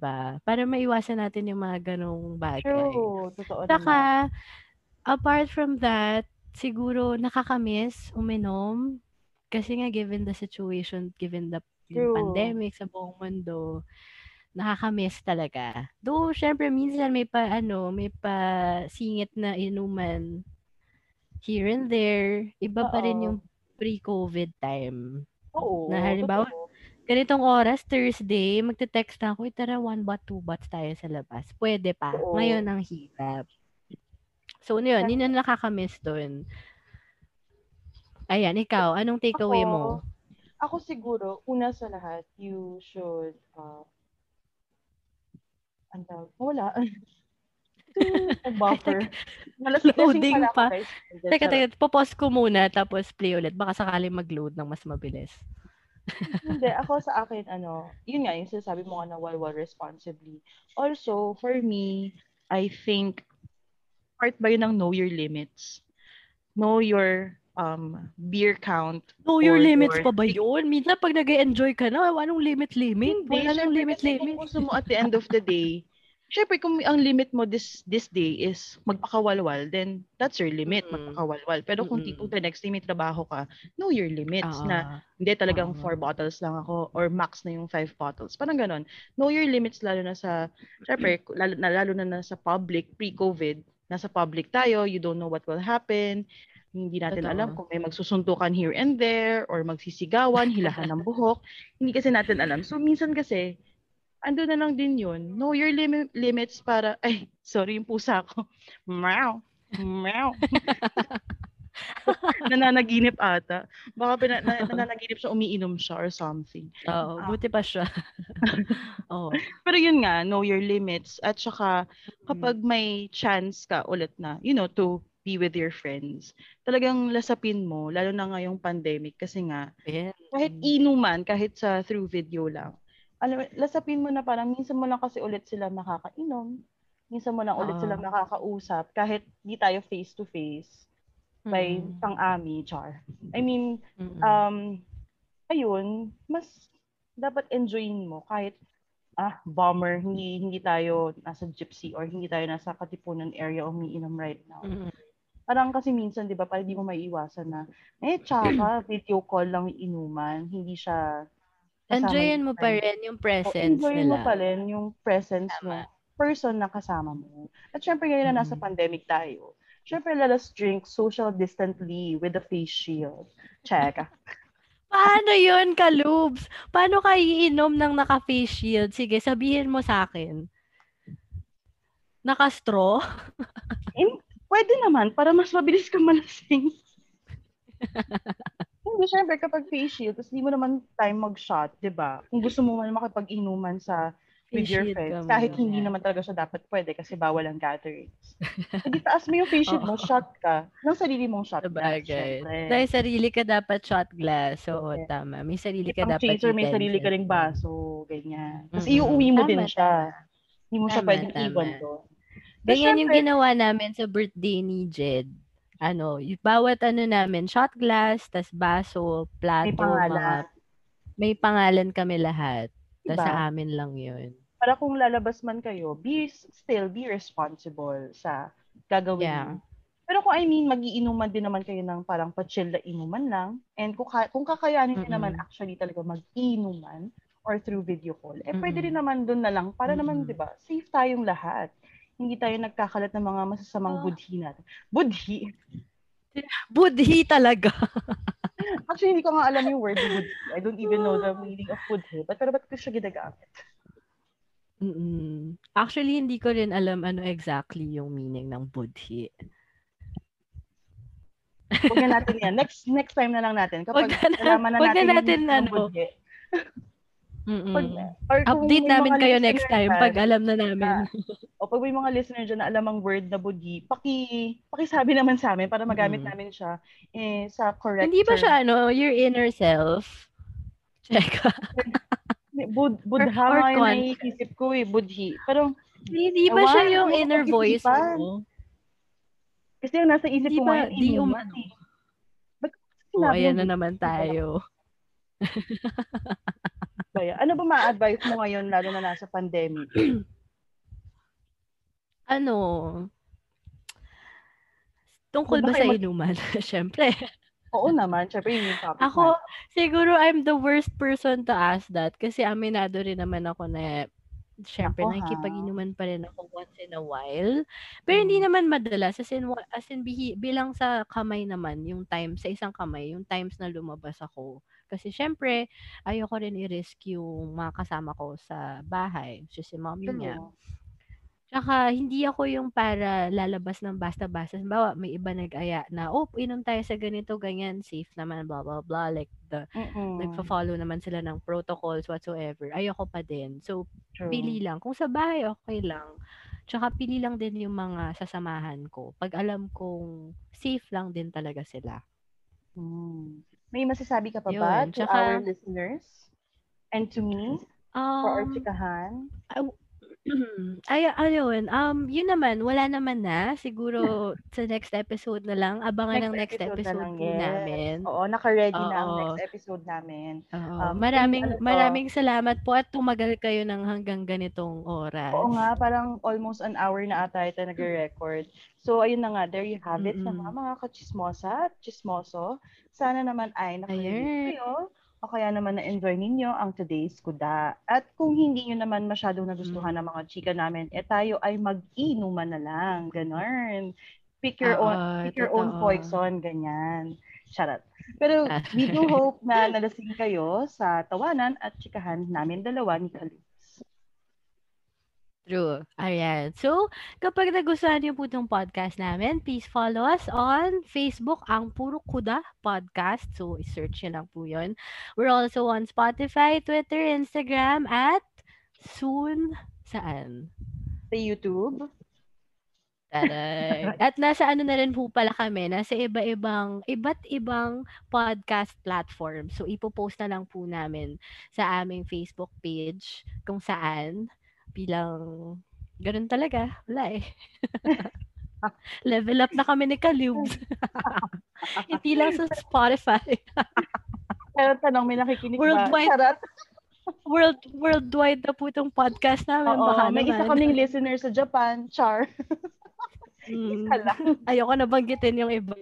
ba? Para maiwasan natin yung mga ganong bagay. True. Totoo naman. Saka, apart from that, siguro nakakamiss uminom. Kasi nga, given the situation, given the True. pandemic sa buong mundo, nakakamiss talaga. Though, syempre, minsan may pa, ano, may pa singit na inuman here and there. Iba pa rin yung pre-COVID time. Oo. Na halimbawa, totoo. Ganitong oras, Thursday, magte-text na ako, "Uy, tara, one bot, two bots tayo sa labas. Pwede pa. Oo. Ngayon ang hirap. So, yun, yun ang nakakamiss doon. Ayan, ikaw, anong takeaway mo? Ako siguro, una sa lahat, you should, uh, ang tawag, wala. Buffer. Malas Loading pa. Teka, teka, popause ko muna, tapos play ulit. Baka sakaling mag-load ng mas mabilis. Hindi, ako sa akin, ano, yun nga, yung sinasabi mo nga na walwal responsibly. Also, for me, I think, part ba yun ng know your limits? Know your um beer count. Know your limits your- pa ba yun? Minsan pag nag enjoy ka na, anong limit-limit? Wala nang limit-limit. Kung mo at the end of the day, syempre kung ang limit mo this this day is magpakawalwal, then that's your limit, Mm. magpakawalwal. Pero kung Mm-mm. tipo the next day may trabaho ka, know your limits na Ah, hindi talagang Oo. four bottles lang ako or max na yung five bottles. Parang ganon. Know your limits lalo na sa, syempre, lalo na, lalo na nasa public, pre-COVID, nasa public tayo, you don't know what will happen. Hindi natin Totoo. alam kung may magsusuntukan here and there or magsisigawan, hilahan ng buhok. Hindi kasi natin alam. So, minsan kasi, ando na lang din yun. Know your lim- limits para, ay, sorry yung pusa ko. Meow. Meow. nananaginip ata. Baka pina- na- nananaginip siya, umiinom siya or something. Oo, Ah. buti pa siya. Oo. Pero yun nga, know your limits. At saka, kapag may chance ka ulit na, you know, to be with your friends, talagang lasapin mo, lalo na ngayong pandemic, kasi nga, Ayan. kahit inuman, kahit sa through video lang, alam, mo, lasapin mo na parang minsan mo lang kasi ulit sila makakainom, minsan mo lang ulit Oo. sila makakausap, kahit di tayo face to face, by Mm. pang-ami, char. I mean, Mm-mm. um, ayun, mas dapat enjoyin mo kahit ah, bomber, hindi hindi tayo nasa gypsy or hindi tayo nasa katipunan area umiinom right now. Mm-mm. Parang kasi minsan, di ba, parang di mo maiiwasan na, eh, tsaka, video call lang inuman, hindi siya Enjoyin mo pa rin yung O, presence enjoyin nila. mo pa rin yung presence Tama. ng person na kasama mo. At syempre, ngayon na nasa Mhm. pandemic tayo, syempre, let us drink social distantly with a face shield. Check. Paano yun, Kalubs? Paano ka iinom ng naka-face shield? Sige, sabihin mo sa akin. Naka-straw? Pwede naman, para mas mabilis ka malasing. Hindi, syempre, kapag face shield, tapos di mo naman time mag-shot, di ba? Kung gusto mo man makipag-inuman sa with Face your friends, ka kahit hindi naman talaga siya dapat pwede kasi bawal ang gatherings. Hindi, taas mo yung face shield mo, shot ka, ng sarili mong shot glass, syempre. Dahil sarili ka dapat shot glass. Oo, Okay. tama. May sarili ka dapat chaser, may sarili ka ring baso, ganyan. Tapos Mm-mm. iuwi mo Tama, din siya. Hindi mo siya pwedeng tama. iwan doon. Ganyan yung ginawa namin sa birthday ni Jed. Ano, y- bawat ano namin, shot glass, tas baso, plato, May pangalan. mga may pangalan kami lahat. Tas Diba? sa amin lang yun. Para kung lalabas man kayo, be still be responsible sa gagawin Yeah. Pero kung I mean, magiinuman din naman kayo ng parang pa-chill na inuman lang. And kung, ka- kung kakayanin din naman actually talaga mag-inuman or through video call, eh pwede Mm-mm. rin naman doon na lang para naman, Mm-mm. di ba, safe tayong lahat. Hindi tayo nagkakalat ng mga masasamang Ah. budhi natin. Budhi? Budhi talaga. Actually, hindi ko nga alam yung word budhi. I don't even know the meaning of budhi. But pero ba't ko siya ginagamit? Mm-mm. Actually, hindi ko rin alam ano exactly yung meaning ng budhi. Huwag na natin yan. Next next time na lang natin. Kapag Wag na na- nalaman na wag na natin, yung natin, meaning ng ano, budhi. Pag, or Update namin kayo next time dyan, pag alam na namin. o pag may mga listener dyan na alam ang word na budhi, paki, pakisabi naman sa amin para magamit Mm. namin siya eh, sa correct Hindi ba term. siya ano, your inner self? Check. Bud, budha or nga yung naiisip ko eh, budhi. Pero Hindi ba siya yung inner voice mo? kasi yung nasa isip ko ngayon, di. Ba't ko Oh, ayan na naman tayo. Kaya, ano ba ma-advise mo ngayon lalo na nasa pandemic? Ano? Tungkol ba ba sa inuman? Siyempre. Oo naman, syempre yun yung topic Ako, natin. siguro I'm the worst person to ask that kasi aminado rin naman ako na syempre Nako, ha? nakikipag-inuman pa rin ako once in a while. Pero hindi Mm. naman madalas as in, as in bihi, bilang sa kamay naman, yung time, sa isang kamay, yung times na lumabas ako. Kasi syempre, ayoko rin i-risk yung mga kasama ko sa bahay. So, si mommy niya. Tsaka hindi ako yung para lalabas ng basta-basta. Halimbawa, may iba nag-aya na, oh, inom tayo sa ganito, ganyan, safe naman, blah, blah, blah. Like, the, Mm-mm. nagfa-follow naman sila ng protocols whatsoever. Ayoko pa din. So, True. pili lang. Kung sa bahay, okay lang. Tsaka pili lang din yung mga sasamahan ko. Pag alam kong safe lang din talaga sila. Hmm. May masasabi ka pa ba Yun, to tsaka- our listeners? And to me? For our Um, chikahan? ay, ayun. Um, yun naman, wala naman na. Siguro sa next episode na lang. Abangan ng next na episode lang, po yes. namin. Oo, naka-ready na ang Oo. next episode namin. Oo. Um, maraming ano to? maraming salamat po at tumagal kayo ng hanggang ganitong oras. Oo nga, parang almost an hour na ata ito nagre-record. So, ayun na nga, there you have it. Sa Mm-mm. mga, mga kachismosa at chismoso, sana naman ay nakarelate kayo o kaya naman na-enjoy ninyo ang today's kuda. At kung hindi nyo naman masyadong nagustuhan Mm. ng mga chika namin, eh tayo ay mag-inuman na lang. Ganon. Pick your Oo, own, pick your own poison. Ganyan. Charot. Pero Ah. we do hope na nalasing kayo sa tawanan at chikahan namin dalawa ni Kalu. True. Ayan. So, kapag nagustuhan niyo po itong podcast namin, please follow us on Facebook, ang Puro Kuda Podcast. So, search nyo lang po yun. We're also on Spotify, Twitter, Instagram, at soon, saan? Sa YouTube. Taray. At nasa ano na rin po pala kami, nasa iba-ibang, iba't ibang podcast platform. So, ipopost na lang po namin sa aming Facebook page kung saan bilang ganun talaga. Wala eh. Level up na kami ni Kalubs. Hindi lang sa Spotify. Pero tanong, may nakikinig Worldwide. ba? Charot. World, worldwide na po itong podcast namin. Oo, Baka may isa naman. kaming listener sa Japan, Char. Mm. Isa lang. Ayoko na banggitin yung iba.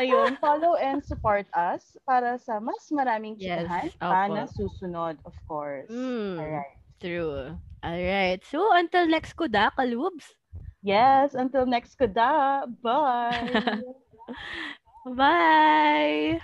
Ayun, follow and support us para sa mas maraming Yes, chikahan pa opo. na susunod, of course. Mm. Alright. True. Alright. So, until next kuda, kalubs. Yes, until next kuda. Bye! Bye!